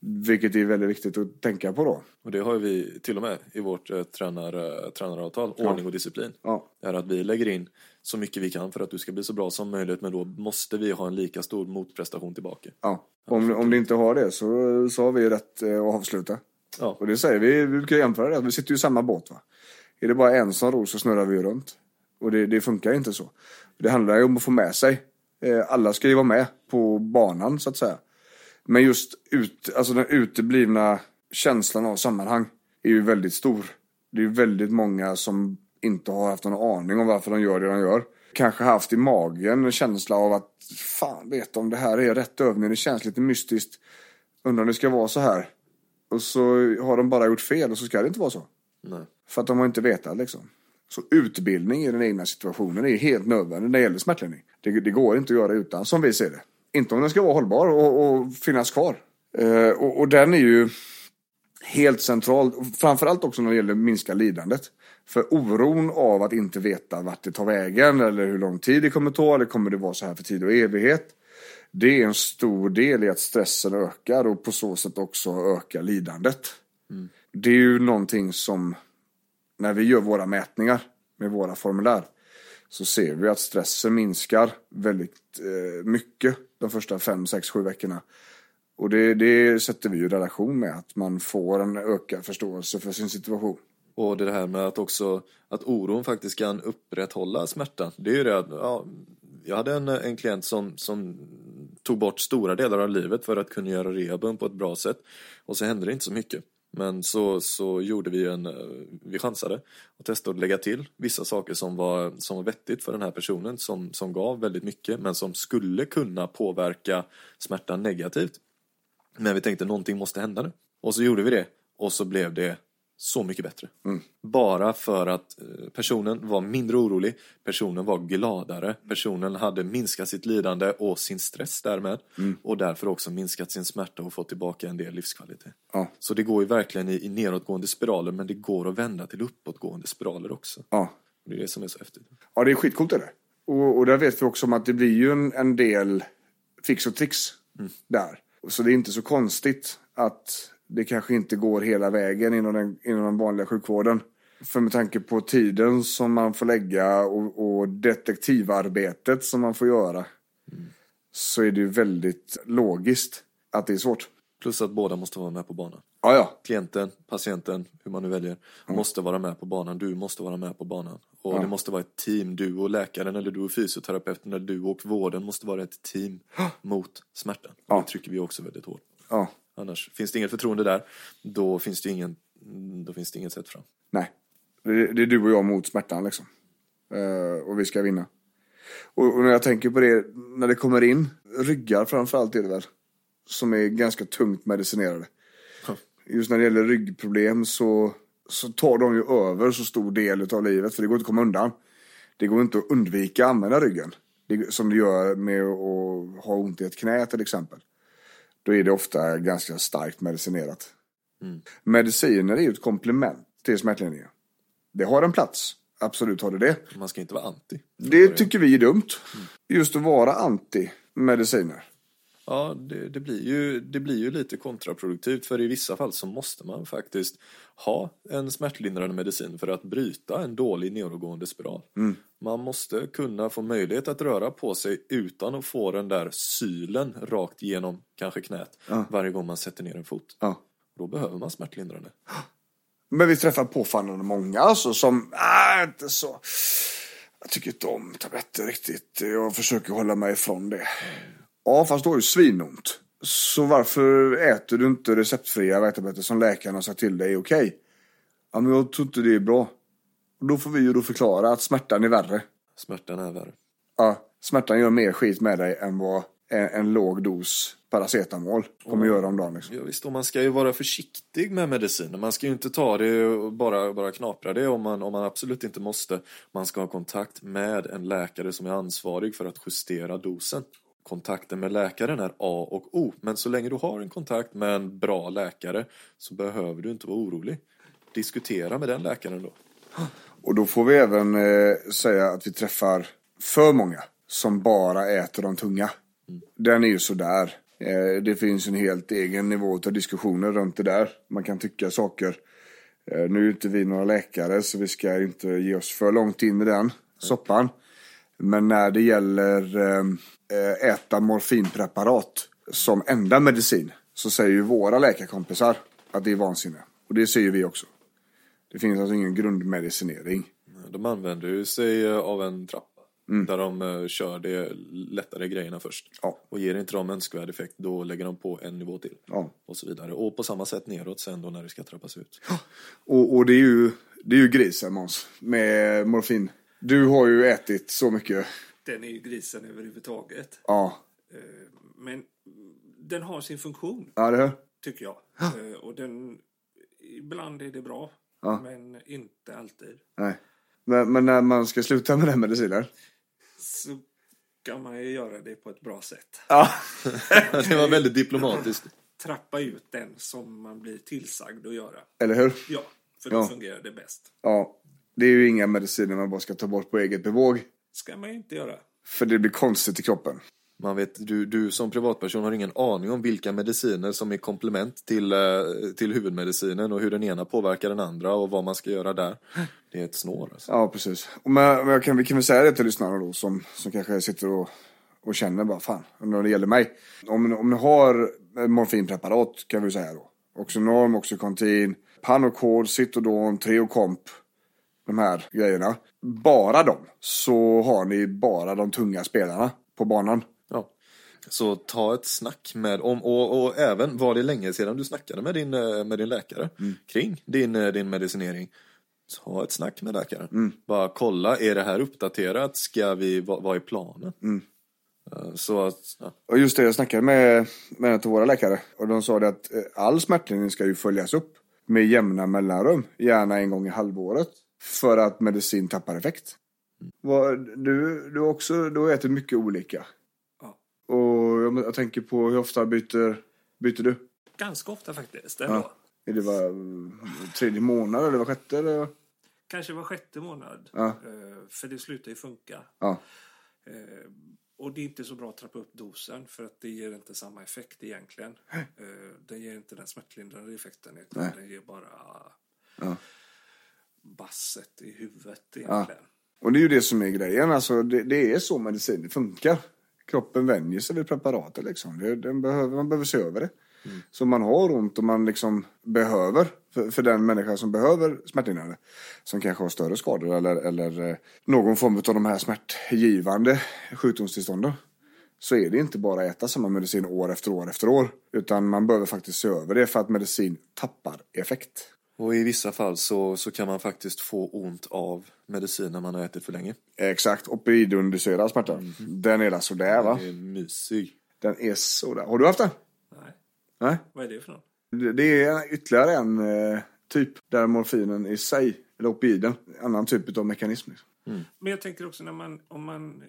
Vilket är väldigt viktigt att tänka på då. Och det har ju vi till och med i vårt eh, tränar, eh, tränaravtal, ordning och disciplin. Ja, Det är att vi lägger in så mycket vi kan för att du ska bli så bra som möjligt men då måste vi ha en lika stor motprestation tillbaka. ja. Om, om det inte har det så, så har vi rätt eh, att avsluta. Ja, Och det säger vi, vi brukar jämföra det, vi sitter ju i samma båt va. Är det bara en som ror så snurrar vi ju runt. Och det, det funkar inte så. Det handlar ju om att få med sig. Eh, alla ska ju vara med på banan så att säga. Men just ut, alltså den uteblivna känslan av sammanhang är ju väldigt stor. Det är ju väldigt många som inte har haft någon aning om varför de gör det de gör. Kanske haft i magen en känsla av att fan vet om det här är rätt övning. Det känns lite mystiskt. Undrar om det ska vara så här. Och så har de bara gjort fel och så ska det inte vara så. nej. För att de har inte vetat liksom. Så utbildning i den egna situationen är helt nödvändigt när det gäller smärtlindring. Det, det går inte att göra utan, som vi ser det. Inte om den ska vara hållbar och, och finnas kvar. Eh, och, och den är ju helt central. Framförallt också när det gäller att minska lidandet. För oron av att inte veta vart det tar vägen eller hur lång tid det kommer ta eller kommer det vara så här för tid och evighet. Det är en stor del i att stressen ökar och på så sätt också ökar lidandet. Det är ju någonting som när vi gör våra mätningar med våra formulär så ser vi att stressen minskar väldigt eh, mycket de första fem, sex, sju veckorna. Och det, det sätter vi ju i relation med att man får en ökad förståelse för sin situation. Och det här med att också att oron faktiskt kan upprätthålla smärtan. Det är ju det att, ja, jag hade en, en klient som, som tog bort stora delar av livet för att kunna göra rehaben på ett bra sätt. Och så hände det inte så mycket. Men så, så gjorde vi en, eh, vi chansade och testade att lägga till vissa saker som var, som var vettigt för den här personen som, som gav väldigt mycket men som skulle kunna påverka smärtan negativt. Men vi tänkte någonting måste hända nu. Och så gjorde vi det och så blev det så mycket bättre. Bara för att eh, personen var mindre orolig, personen var gladare, personen hade minskat sitt lidande och sin stress därmed och därför också minskat sin smärta och fått tillbaka en del livskvalitet. Ja. Så det går ju verkligen i, i nedåtgående spiraler men det går att vända till uppåtgående spiraler också. Ja. Det är det som är så häftigt. Ja, det är skitcoolt är det. Och, och där vet vi också om att det blir ju en, en del fix och tricks där. Så det är inte så konstigt att det kanske inte går hela vägen inom den, inom den vanliga sjukvården. För med tanke på tiden som man får lägga och, och detektivarbetet som man får göra så är det ju väldigt logiskt att det är svårt. Plus att båda måste vara med på banan. Ja, ja. klienten, patienten, hur man nu väljer, måste vara med på banan. Du måste vara med på banan. Och det måste vara ett team. Du och läkaren eller du och fysioterapeuten eller du och vården måste vara ett team mot smärtan. Ja. Det trycker vi också väldigt hårt. ja. Annars finns det inget förtroende där, då finns det, ingen, då finns det inget sätt fram. Nej. Det, det är du och jag mot smärtan liksom. Eh, och vi ska vinna. Och, och när jag tänker på det, när det kommer in ryggar framförallt är det väl. Som är ganska tungt medicinerade. Just när det gäller ryggproblem så, så tar de ju över så stor del av livet. För det går inte att komma undan. Det går inte att undvika att använda ryggen. Det, som det gör med att ha ont i ett knä till exempel. Då är det ofta ganska starkt medicinerat. Mediciner är ju ett komplement till smärtlindringen. Det har en plats. Absolut har det det. Man ska inte vara anti. Det tycker vi är dumt. Just att vara anti mediciner. Ja, det, det, blir ju, det blir ju lite kontraproduktivt för i vissa fall så måste man faktiskt ha en smärtlindrande medicin för att bryta en dålig nedåtgående spiral. Man måste kunna få möjlighet att röra på sig utan att få den där sylen rakt genom kanske knät varje gång man sätter ner en fot. Ja. Då behöver man smärtlindrande. Men vi träffar påfallande många alltså som, ah, inte så. Jag tycker inte om tabletter riktigt. Jag försöker hålla mig ifrån det. Ja, fast du har ju svinont. Så varför äter du inte receptfria värktabletter som läkaren har sagt till dig är okej? Ja, men jag tror inte det är bra. Och då får vi ju då förklara att smärtan är värre. Smärtan är värre. Ja, smärtan gör mer skit med dig än vad en, en låg dos paracetamol kommer göra om dagen. Liksom. Ja, visst, och man ska ju vara försiktig med mediciner. Man ska ju inte ta det och bara, bara knapra det om man, om man absolut inte måste. Man ska ha kontakt med en läkare som är ansvarig för att justera dosen. Kontakten med läkaren är A och O. Men så länge du har en kontakt med en bra läkare så behöver du inte vara orolig. Diskutera med den läkaren då. Och då får vi även eh, säga att vi träffar för många som bara äter de tunga. Den är ju sådär. Eh, det finns en helt egen nivå av diskussioner runt det där. Man kan tycka saker. Eh, nu är inte vi några läkare så vi ska inte ge oss för långt in i den soppan. Men när det gäller eh, äta morfinpreparat som enda medicin så säger ju våra läkarkompisar att det är vansinne. Och det säger vi också. Det finns alltså ingen grundmedicinering. De använder ju sig eh, av en trappa. Där de eh, kör de lättare grejerna först. Ja. Och ger inte de önskvärd effekt då lägger de på en nivå till. Ja. Och så vidare. Och på samma sätt neråt sen då när det ska trappas ut. Och, och det är ju, det är ju grisen Måns, med morfin. Du har ju ätit så mycket. Den är ju grisen överhuvudtaget. Ja, Eh, Men den har sin funktion, ja det hör. tycker jag. Eh, Och den, ibland är det bra, Ja. men inte alltid. Nej. Men, men när man ska sluta med den medicinen. Så kan man ju göra det på ett bra sätt. Ja. det var väldigt diplomatiskt. Trappa ut den som man blir tillsagd att göra. Eller hur? Ja, för då Ja. fungerar det bäst. Ja. Det är ju inga mediciner man bara ska ta bort på eget bevåg. Ska man ju inte göra. För det blir konstigt i kroppen. Man vet, du, du som privatperson har ingen aning om vilka mediciner som är komplement till, eh, till huvudmedicinen och hur den ena påverkar den andra och vad man ska göra där. Det är ett snår alltså. Ja, precis. Och men, men jag kan, vi kan väl säga det till lyssnarna då som, som kanske sitter och, och känner bara fan, när det gäller mig. Om, om ni har morfinpreparat kan vi säga då. Oxynorm, Oxycontin, Panocod, Citodon, Treocomp. De här grejerna. Bara dem. Så har ni bara de tunga spelarna på banan. Ja. Så ta ett snack med, om, och, och även var det länge sedan du snackade med din, eh, med din läkare kring din, eh, din medicinering. Ta ett snack med läkaren. Bara kolla, är det här uppdaterat? Ska vi, vad, vad är planen? Eh, Så att, ja. Och just det, jag snackade med, med en av våra läkare och de sa det att all smärtlindring ska ju följas upp med jämna mellanrum, gärna en gång i halvåret, för att medicin tappar effekt. Du, du, också, du har ätit mycket olika. Ja. Och jag, jag tänker på hur ofta byter, byter du? Ganska ofta faktiskt. Ändå. Ja. Är det var mm, tredje månad eller var sjätte? Eller? Kanske var sjätte månad. Ja. Eh, För det slutar ju funka. Ja. Eh, Och det är inte så bra att trappa upp dosen för att det ger inte samma effekt egentligen. Eh, Den ger inte den smärtlindrande effekten utan Nej. den ger bara Ja. Basset i huvudet egentligen. Och det är ju det som är grejen. Alltså, det, det är så medicin funkar. Kroppen vänjer sig vid preparatet. Liksom. Det, den behöver, man behöver se över det. Så om man har ont och man liksom behöver, för, för den människa som behöver smärtlindrande, som kanske har större skador eller, eller eh, någon form av de här smärtgivande sjukdomstillstånden. Så är det inte bara att äta samma medicin år efter år efter år. Utan man behöver faktiskt se över det för att medicin tappar effekt. Och i vissa fall så, så kan man faktiskt få ont av mediciner man har ätit för länge. Exakt, opioidinducerad smärta. Den är där sådär va? Det är mysig. Den är sådär. Har du haft den? Nej. Nej. Vad är det för något? Det- är ytterligare en eh, typ där morfinen i sig, eller opioiden, en annan typ av mekanism. Liksom. Men jag tänker också när man, om man, eh,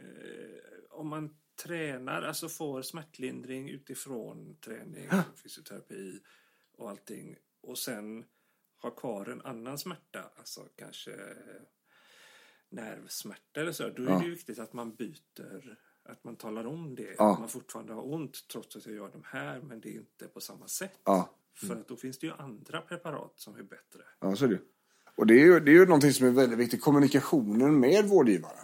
om man tränar, alltså får smärtlindring utifrån träning, fysioterapi och allting och sen har kvar en annan smärta, alltså kanske nervsmärta eller så, då är Ja. det viktigt att man byter, att man talar om det. Ja. Att man fortfarande har ont trots att jag gör de här, men det är inte på samma sätt. Ja, För att då finns det ju andra preparat som är bättre. ja så är det Och det är, ju, det är ju någonting som är väldigt viktigt, kommunikationen med vårdgivaren.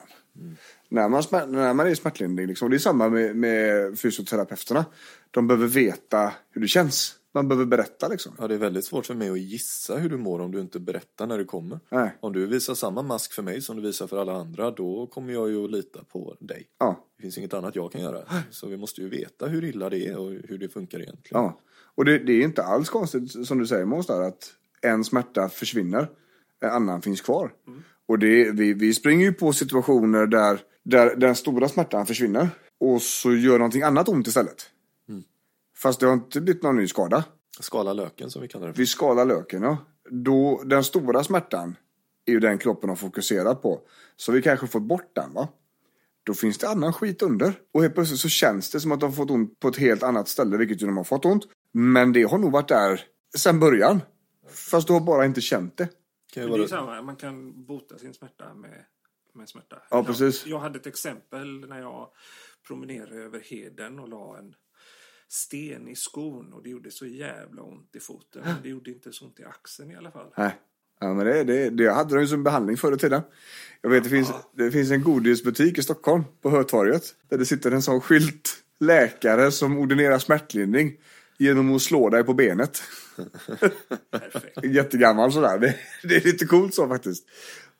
När, man, när man är smärtlindring, liksom, och det är samma med, med fysioterapeuterna. De behöver veta hur det känns. Man behöver berätta liksom. Ja, det är väldigt svårt för mig att gissa hur du mår om du inte berättar när du kommer. Nej. Om du visar samma mask för mig som du visar för alla andra, då kommer jag ju att lita på dig. Ja, Det finns inget annat jag kan göra. Så vi måste ju veta hur illa det är och hur det funkar egentligen. Ja, och det, det är inte alls konstigt som du säger Måns att en smärta försvinner, en annan finns kvar. Och det, vi, vi springer ju på situationer där, där den stora smärtan försvinner och så gör någonting annat ont istället. Fast det har inte blivit någon ny skada. Skala löken som vi kallar det. för. Vi skalar löken, ja. Då, den stora smärtan är ju den kroppen har fokuserat på. Så vi kanske fått bort den, va? Då finns det annan skit under. Och helt plötsligt så känns det som att de har fått ont på ett helt annat ställe, vilket ju de har fått ont. Men det har nog varit där sedan början. Fast du har bara inte känt det. Kan ju det är vara... samma, man kan bota sin smärta med, med smärta. Ja, precis. Jag, jag hade ett exempel när jag promenerade över heden och la en sten i skon och det gjorde så jävla ont i foten. Men det gjorde inte så ont i axeln i alla fall. Nej. Ja, men det, det, det hade de ju som behandling förr i tiden. Jag vet, det finns, det finns en godisbutik i Stockholm, på Hötorget, där det sitter en sån skylt läkare som ordinerar smärtlindring genom att slå dig på benet. Perfekt. Jättegammal sådär. Det, det är lite coolt så faktiskt.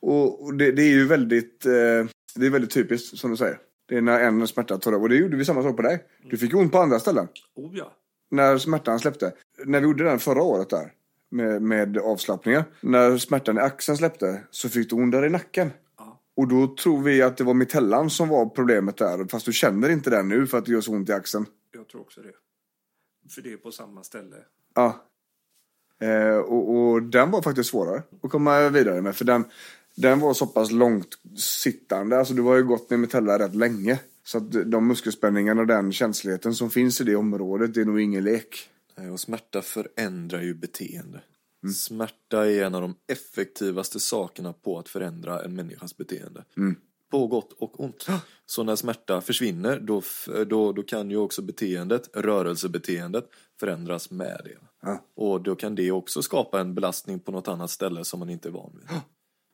Och, och det, det är ju väldigt, eh, det är väldigt typiskt som du säger. Det är när en smärta tar över. Och det gjorde vi samma sak på dig. Du fick ont på andra ställen. Oh ja. När smärtan släppte. När vi gjorde den förra året där. Med, med avslappningar. När smärtan i axeln släppte så fick du ont där i nacken. ja. Och då tror vi att det var mittellan som var problemet där. Fast du känner inte den nu för att det gör så ont i axeln. Jag tror också det. För det är på samma ställe. Ja. Eh, och, och den var faktiskt svårare att komma vidare med. För den, den var så pass långt sittande. Alltså du har ju gått med Mitella rätt länge. Så att de muskelspänningarna och den känsligheten som finns i det området, det är nog ingen lek. Nej, Och smärta förändrar ju beteende. Smärta är en av de effektivaste sakerna på att förändra en människas beteende. På gott och ont. Så när smärta försvinner då, då, då kan ju också beteendet, rörelsebeteendet, förändras med det. Ja. Och då kan det också skapa en belastning på något annat ställe som man inte är van vid.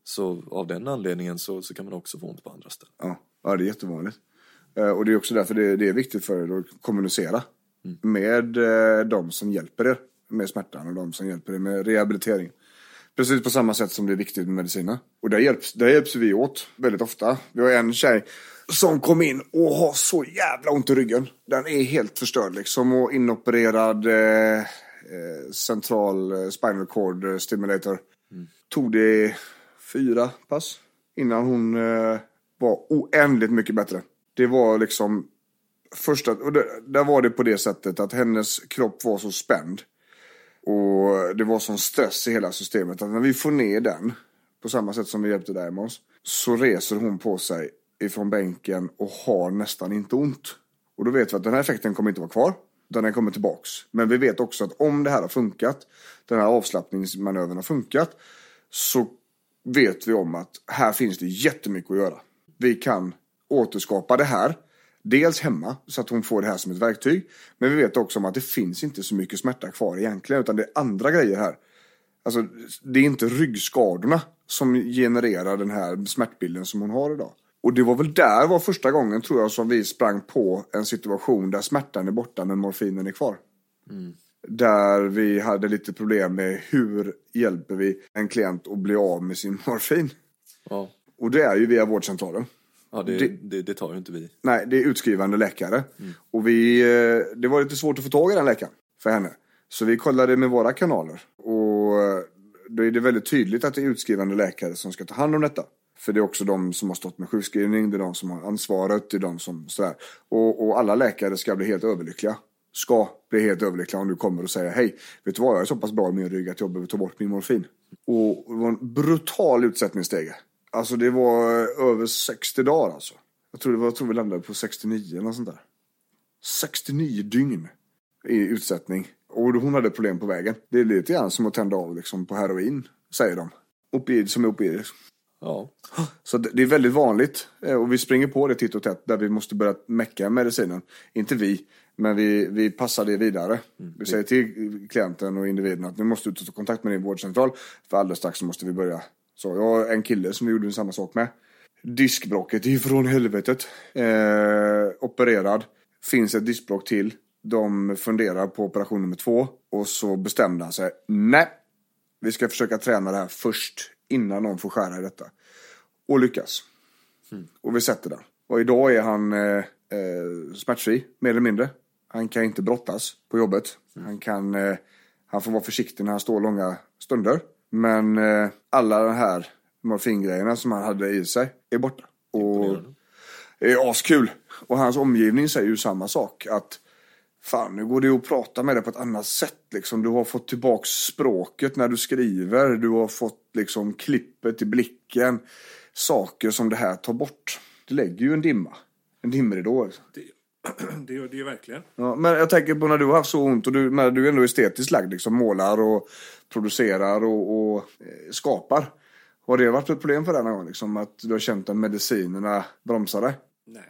Så av den anledningen så, så kan man också få ont på andra ställen. Ja, ja det är jättevanligt. Eh, och det är också därför det, det är viktigt för er att kommunicera med eh, de som hjälper er med smärtan och de som hjälper er med rehabilitering. Precis på samma sätt som det är viktigt med mediciner. Och där hjälps, där hjälps vi åt väldigt ofta. Vi har en tjej, Som kom in och har så jävla ont i ryggen. Den är helt förstörd liksom och inopererad eh, eh, central spinal cord stimulator. Tog det fyra pass innan hon eh, var oändligt mycket bättre. Det var liksom första, och det, där var det på det sättet att hennes kropp var så spänd. Och det var sån stress i hela systemet att när vi får ner den, på samma sätt som vi hjälpte Diamonds. Så reser hon på sig ifrån bänken och har nästan inte ont. Och då vet vi att den här effekten kommer inte vara kvar, utan den kommer tillbaks. Men vi vet också att om det här har funkat, den här avslappningsmanövern har funkat, så vet vi om att här finns det jättemycket att göra. Vi kan återskapa det här, dels hemma så att hon får det här som ett verktyg. Men vi vet också om att det finns inte så mycket smärta kvar egentligen, utan det är andra grejer här. Alltså, det är inte ryggskadorna som genererar den här smärtbilden som hon har idag. Och det var väl där var första gången tror jag som vi sprang på en situation där smärtan är borta men morfinen är kvar. Mm. Där vi hade lite problem med hur hjälper vi en klient att bli av med sin morfin. Ja, Och det är ju via vårdcentralen. ja det, Det- det, det, tar ju inte vi. Nej, det är utskrivande läkare. Och vi, eh, det var lite svårt att få tag i den läkaren för henne. Så vi kollade med våra kanaler. Och eh, då är det väldigt tydligt att det är utskrivande läkare som ska ta hand om detta. För det är också de som har stått med sjukskrivning, det är de som har ansvaret, det är de som sådär. Och, och alla läkare ska bli helt överlyckliga. Ska bli helt överlyckliga om du kommer och säger hej, vet du vad, jag är så pass bra i min rygg att jag behöver ta bort min morfin. Och det var en brutal utsättningsstege. Alltså det var över 60 dagar alltså. Jag tror, det var, jag tror vi landade på 69 eller något sånt där. 69 dygn i utsättning. Och hon hade problem på vägen. Det är lite grann som att tända av liksom på heroin, säger de. Opioid som är opioid. Ja, Så det det är väldigt vanligt. eh, Och vi springer på det titt och tätt där vi måste börja mecka medicinen. Inte vi, men vi, vi passar det vidare. Vi säger till klienten och individen att nu måste du ta kontakt med din vårdcentral. För alldeles strax så måste vi börja. Så jag har en kille som vi gjorde samma sak med. Diskbrocket ifrån helvetet. Eh, opererad. Finns ett diskbrock till. De funderar på operation nummer två. Och så bestämde han sig. Nej, vi ska försöka träna det här först. Innan någon får skära i detta. Och lyckas. Och vi sätter den. Och idag är han eh, eh, smärtfri, mer eller mindre. Han kan inte brottas på jobbet. Han, kan, eh, han får vara försiktig när han står långa stunder. Men eh, alla de här morfingrejerna som han hade i sig är borta. Och det är askul. Och hans omgivning säger ju samma sak. Att fan, nu går det att prata med dig på ett annat sätt. Liksom. Du har fått tillbaks språket när du skriver. Du har fått liksom klippet i blicken. Saker som det här tar bort. Det lägger ju en dimma. En dimridå. Liksom. Det, gör det ju verkligen. Ja, men jag tänker på när du har haft så ont och du, men du är ändå estetiskt lagd. Liksom, målar och producerar och, och eh, skapar. Har det varit ett problem för dig någon gång? Liksom, att du har känt att medicinerna bromsar dig? Nej,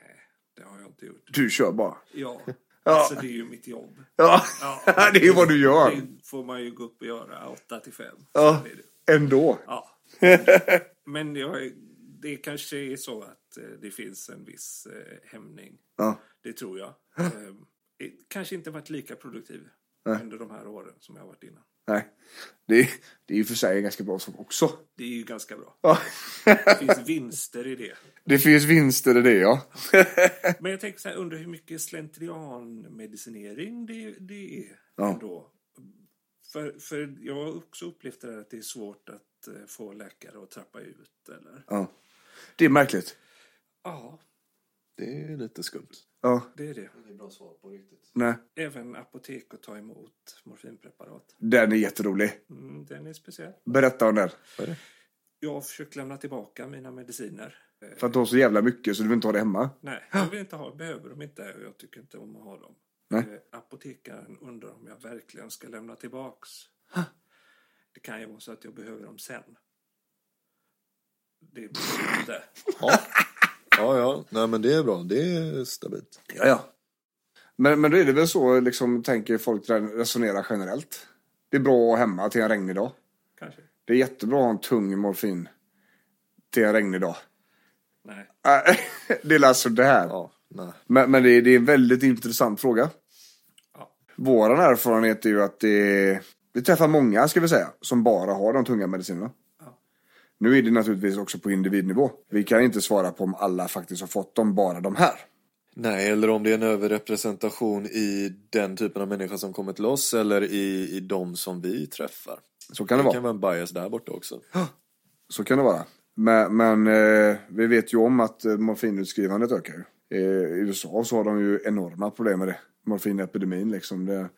det har jag inte gjort. Du kör bara. Ja, Ja. alltså det är ju mitt jobb. Ja, Ja, det är ju vad du gör. Det får man ju gå upp och göra 8 till 5. Ja. ändå. Ja. Men jag, det kanske är så att eh, det finns en viss eh, hämning. Ja. Det tror jag. Eh, eh, kanske inte varit lika produktiv under de här åren som jag har varit innan. Nej, det är, det är ju för sig en ganska bra sak också. Det är ju ganska bra. Ja. Det finns vinster i det. Det finns vinster i det, ja. Men jag tänker så här, undrar hur mycket slentrianmedicinering det, det är Ja. ändå. För, för jag har också upplevt det där att det är svårt att eh, få läkare att trappa ut. Eller? ja. Det är märkligt. Ja, det är lite skumt. Ja, det är det. Inget bra svar på riktigt. nej. Även apotek att ta emot morfinpreparat. Den är jätterolig. Mm, den är speciell. Berätta om den. Vad är det? Jag har försökt lämna tillbaka mina mediciner. Eh, För att du har så jävla mycket så du vill inte ha det hemma. Nej, jag vill inte ha, behöver dem inte och jag tycker inte om att ha dem. Nej. Eh, Apotekaren undrar om jag verkligen ska lämna tillbaks. Det kan ju vara så att jag behöver dem sen. Det jag inte. Ja. Ja, ja. Nej, men det är bra. Det är stabilt. Ja, ja. Men, men då är det väl så, liksom, tänker folk resonera generellt. Det är bra att ha hemma till en regnig dag. Kanske. Det är jättebra att ha en tung morfin till en regnig dag. Nej. Det är alltså det här. Ja, nej. Men, men det, är, det är en väldigt intressant fråga. Ja. Våran erfarenhet är ju att det, det träffar många, ska vi säga, som bara har de tunga medicinerna. Nu är det naturligtvis också på individnivå. Vi kan inte svara på om alla faktiskt har fått dem, bara de här. Nej, eller om det är en överrepresentation i den typen av människa som kommer till oss eller i, i de som vi träffar. Så kan det Det vara. kan vara en bias där borta också. Så kan det vara. Men, men eh, vi vet ju om att eh, morfinutskrivandet ökar ju. Eh, I USA så har de ju enorma problem med det. Morfinepidemin liksom. Det,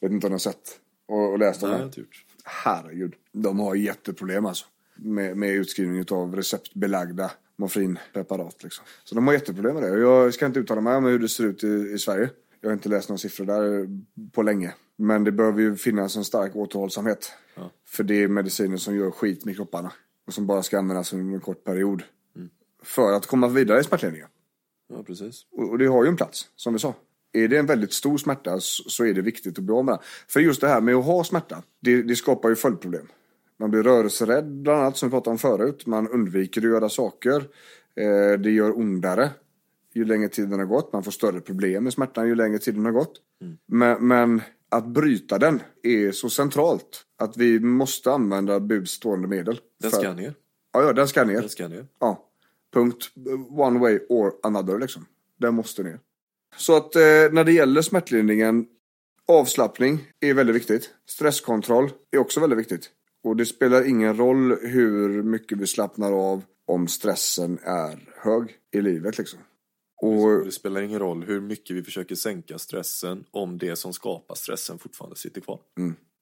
vet inte om ni har sett och, och läst om det. jag. Herregud. De har jätteproblem alltså. Med, med utskrivning av receptbelagda morfinpreparat liksom. Så de har jätteproblem med det. Jag ska inte uttala mig om hur det ser ut i, i Sverige. Jag har inte läst några siffror där på länge. Men det behöver ju finnas en stark återhållsamhet. Ja. För det är mediciner som gör skit med kropparna. Och som bara ska användas under en kort period. För att komma vidare i smärtlindringen. Ja, precis. Och och det har ju en plats, som vi sa. Är det en väldigt stor smärta så så är det viktigt att bli av med den. För just det här med att ha smärta, det, det skapar ju följdproblem. Man blir rörelserädd bland annat, som vi pratade om förut. Man undviker att göra saker. Eh, det gör ondare ju längre tiden har gått. Man får större problem med smärtan ju längre tiden har gått. Men, men att bryta den är så centralt att vi måste använda budstående medel. Den För- ska ner. Ja, ja, den ska ner. Den ska ner. Ja, punkt. One way or another liksom. Den måste ner. Så att eh, när det gäller smärtlindringen, avslappning är väldigt viktigt. Stresskontroll är också väldigt viktigt. Och det spelar ingen roll hur mycket vi slappnar av om stressen är hög i livet liksom. Och det spelar ingen roll hur mycket vi försöker sänka stressen om det som skapar stressen fortfarande sitter kvar.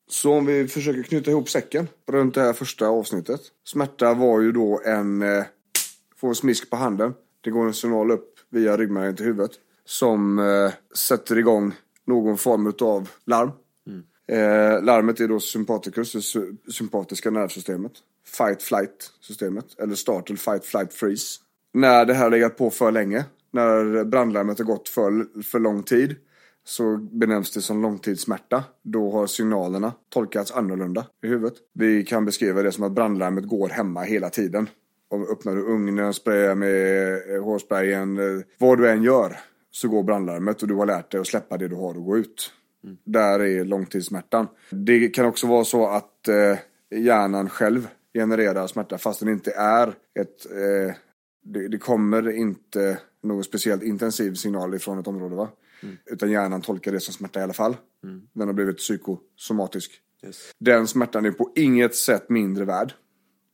så om vi försöker knyta ihop säcken runt det här första avsnittet. Smärta var ju då en, eh, få en smisk på handen. Det går en signal upp via ryggmärgen till huvudet. Som eh, sätter igång någon form av larm. Eh, larmet är då sympaticus, det sympatiska nervsystemet. Fight flight systemet. Eller startle fight flight freeze. När det här har legat på för länge. När brandlarmet har gått för, för lång tid. Så benämns det som långtidssmärta. Då har signalerna tolkats annorlunda i huvudet. Vi kan beskriva det som att brandlarmet går hemma hela tiden. Om öppnar du ugnen, sprayar med eh, hårsprayen, eh, vad du än gör så går brandlarmet och du har lärt dig att släppa det du har och gå ut. Där är långtidssmärtan. Det kan också vara så att eh, hjärnan själv genererar smärta fast den inte är ett... Eh, det, det kommer inte någon speciellt intensiv signal ifrån ett område va? Utan hjärnan tolkar det som smärta i alla fall. Den har blivit psykosomatisk. Yes. Den smärtan är på inget sätt mindre värd.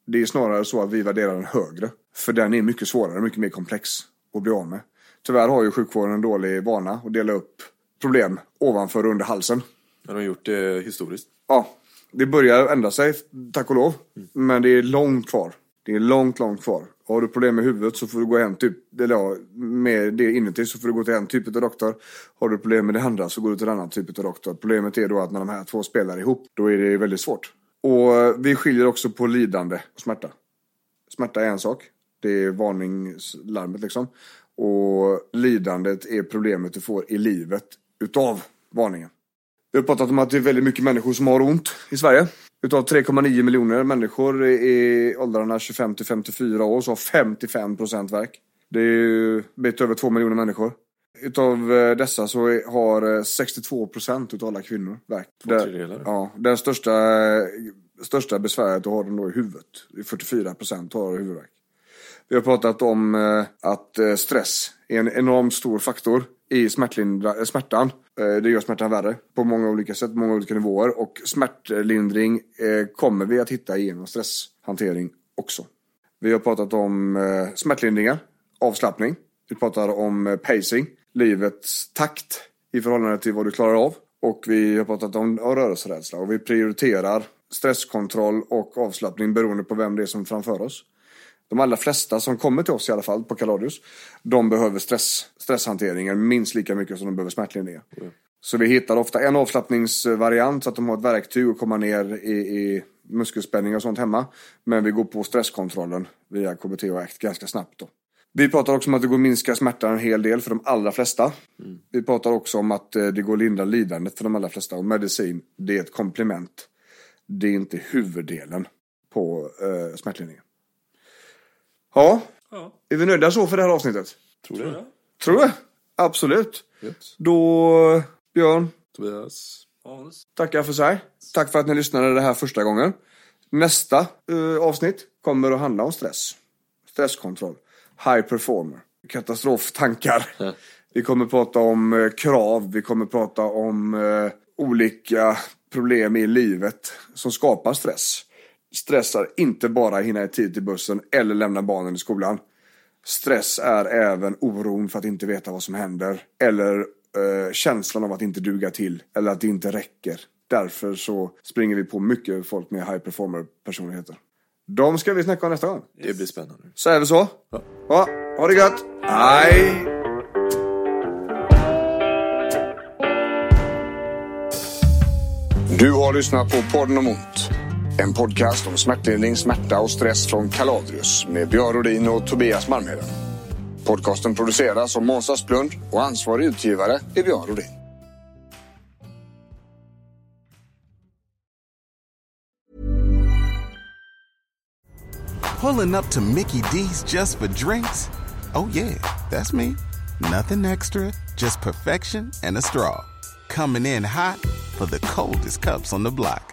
Det är snarare så att vi värderar den högre. För den är mycket svårare, mycket mer komplex att bli av med. Tyvärr har ju sjukvården en dålig vana att dela upp problem ovanför och under halsen. Men de har gjort det historiskt. Ja, det börjar ändra sig, tack och lov. Men det är långt kvar. Det är långt, långt kvar. Har du problem med huvudet så får du gå hem typ, eller ja, med det inuti så får du gå till en typ av doktor. Har du problem med det andra så går du till en annan typ av doktor. Problemet är då att när de här två spelar ihop, då är det väldigt svårt. Och eh, vi skiljer också på lidande och smärta. Smärta är en sak. Det är varningslarmet liksom. Och lidandet är problemet du får i livet utav varningen. Vi har pratat om att det är väldigt mycket människor som har ont i Sverige. Utav 3,9 miljoner människor i åldrarna 25 till 54 år så har 55 procent värk. Det är ju bit över 2 miljoner människor. Utav eh, dessa så har eh, 62 procent utav alla kvinnor Där- tredjedelar. Ja, den största, största besväret har den då i huvudet. 44 procent har huvudvärk. Vi har pratat om eh, att eh, stress är en enormt stor faktor i eh, smärtan. Det gör smärtan värre på många olika sätt, många olika nivåer. Och smärtlindring kommer vi att hitta genom stresshantering också. Vi har pratat om smärtlindringar, avslappning. Vi pratar om pacing, livets takt i förhållande till vad du klarar av. Och vi har pratat om, om rörelserädsla och vi prioriterar stresskontroll och avslappning beroende på vem det är som är framför oss. De allra flesta som kommer till oss i alla fall på Kaladius, de behöver stress, stresshanteringen minst lika mycket som de behöver smärtlindringar. Så vi hittar ofta en avslappningsvariant så att de har ett verktyg att komma ner i, i muskelspänning och sånt hemma. Men vi går på stresskontrollen via KBT och ACT ganska snabbt då. Vi pratar också om att det går att minska smärtan en hel del för de allra flesta. Vi pratar också om att eh, det går att lindra lidandet för de allra flesta. Och medicin, det är ett komplement. Det är inte huvuddelen på eh, smärtlindringen. Ja, Ja, är vi nöjda så för det här avsnittet? Tror tror det. Tror du? Absolut. Gött. Då, Björn, Tobias. Hans. tackar för sig. Tack för att ni lyssnade det här första gången. Nästa eh, avsnitt kommer att handla om stress. Stresskontroll. High performer. Katastroftankar. Vi kommer att prata om eh, krav. Vi kommer att prata om eh, olika problem i livet som skapar stress. Stress är inte bara hinna i tid till bussen eller lämna barnen i skolan. Stress är även oron för att inte veta vad som händer. Eller eh, känslan av att inte duga till. Eller att det inte räcker. Därför så springer vi på mycket folk med high performer personligheter. De ska vi snacka om nästa gång. Det blir spännande. Säger vi så? Ja. Ja, ha det gött! Hej! Du har lyssnat på podden om ont. En podcast om smärtlindring, smärta och stress från Kaladrius med Björn Rodin och Tobias Malmheden. Podcasten produceras av Måns Asplund och ansvarig utgivare är Björn Rodin. Pulling up to Mickey D's just for drinks? Oh, yeah, that's me. Nothing extra, just perfection and a straw. Coming in hot for the coldest cups on the block.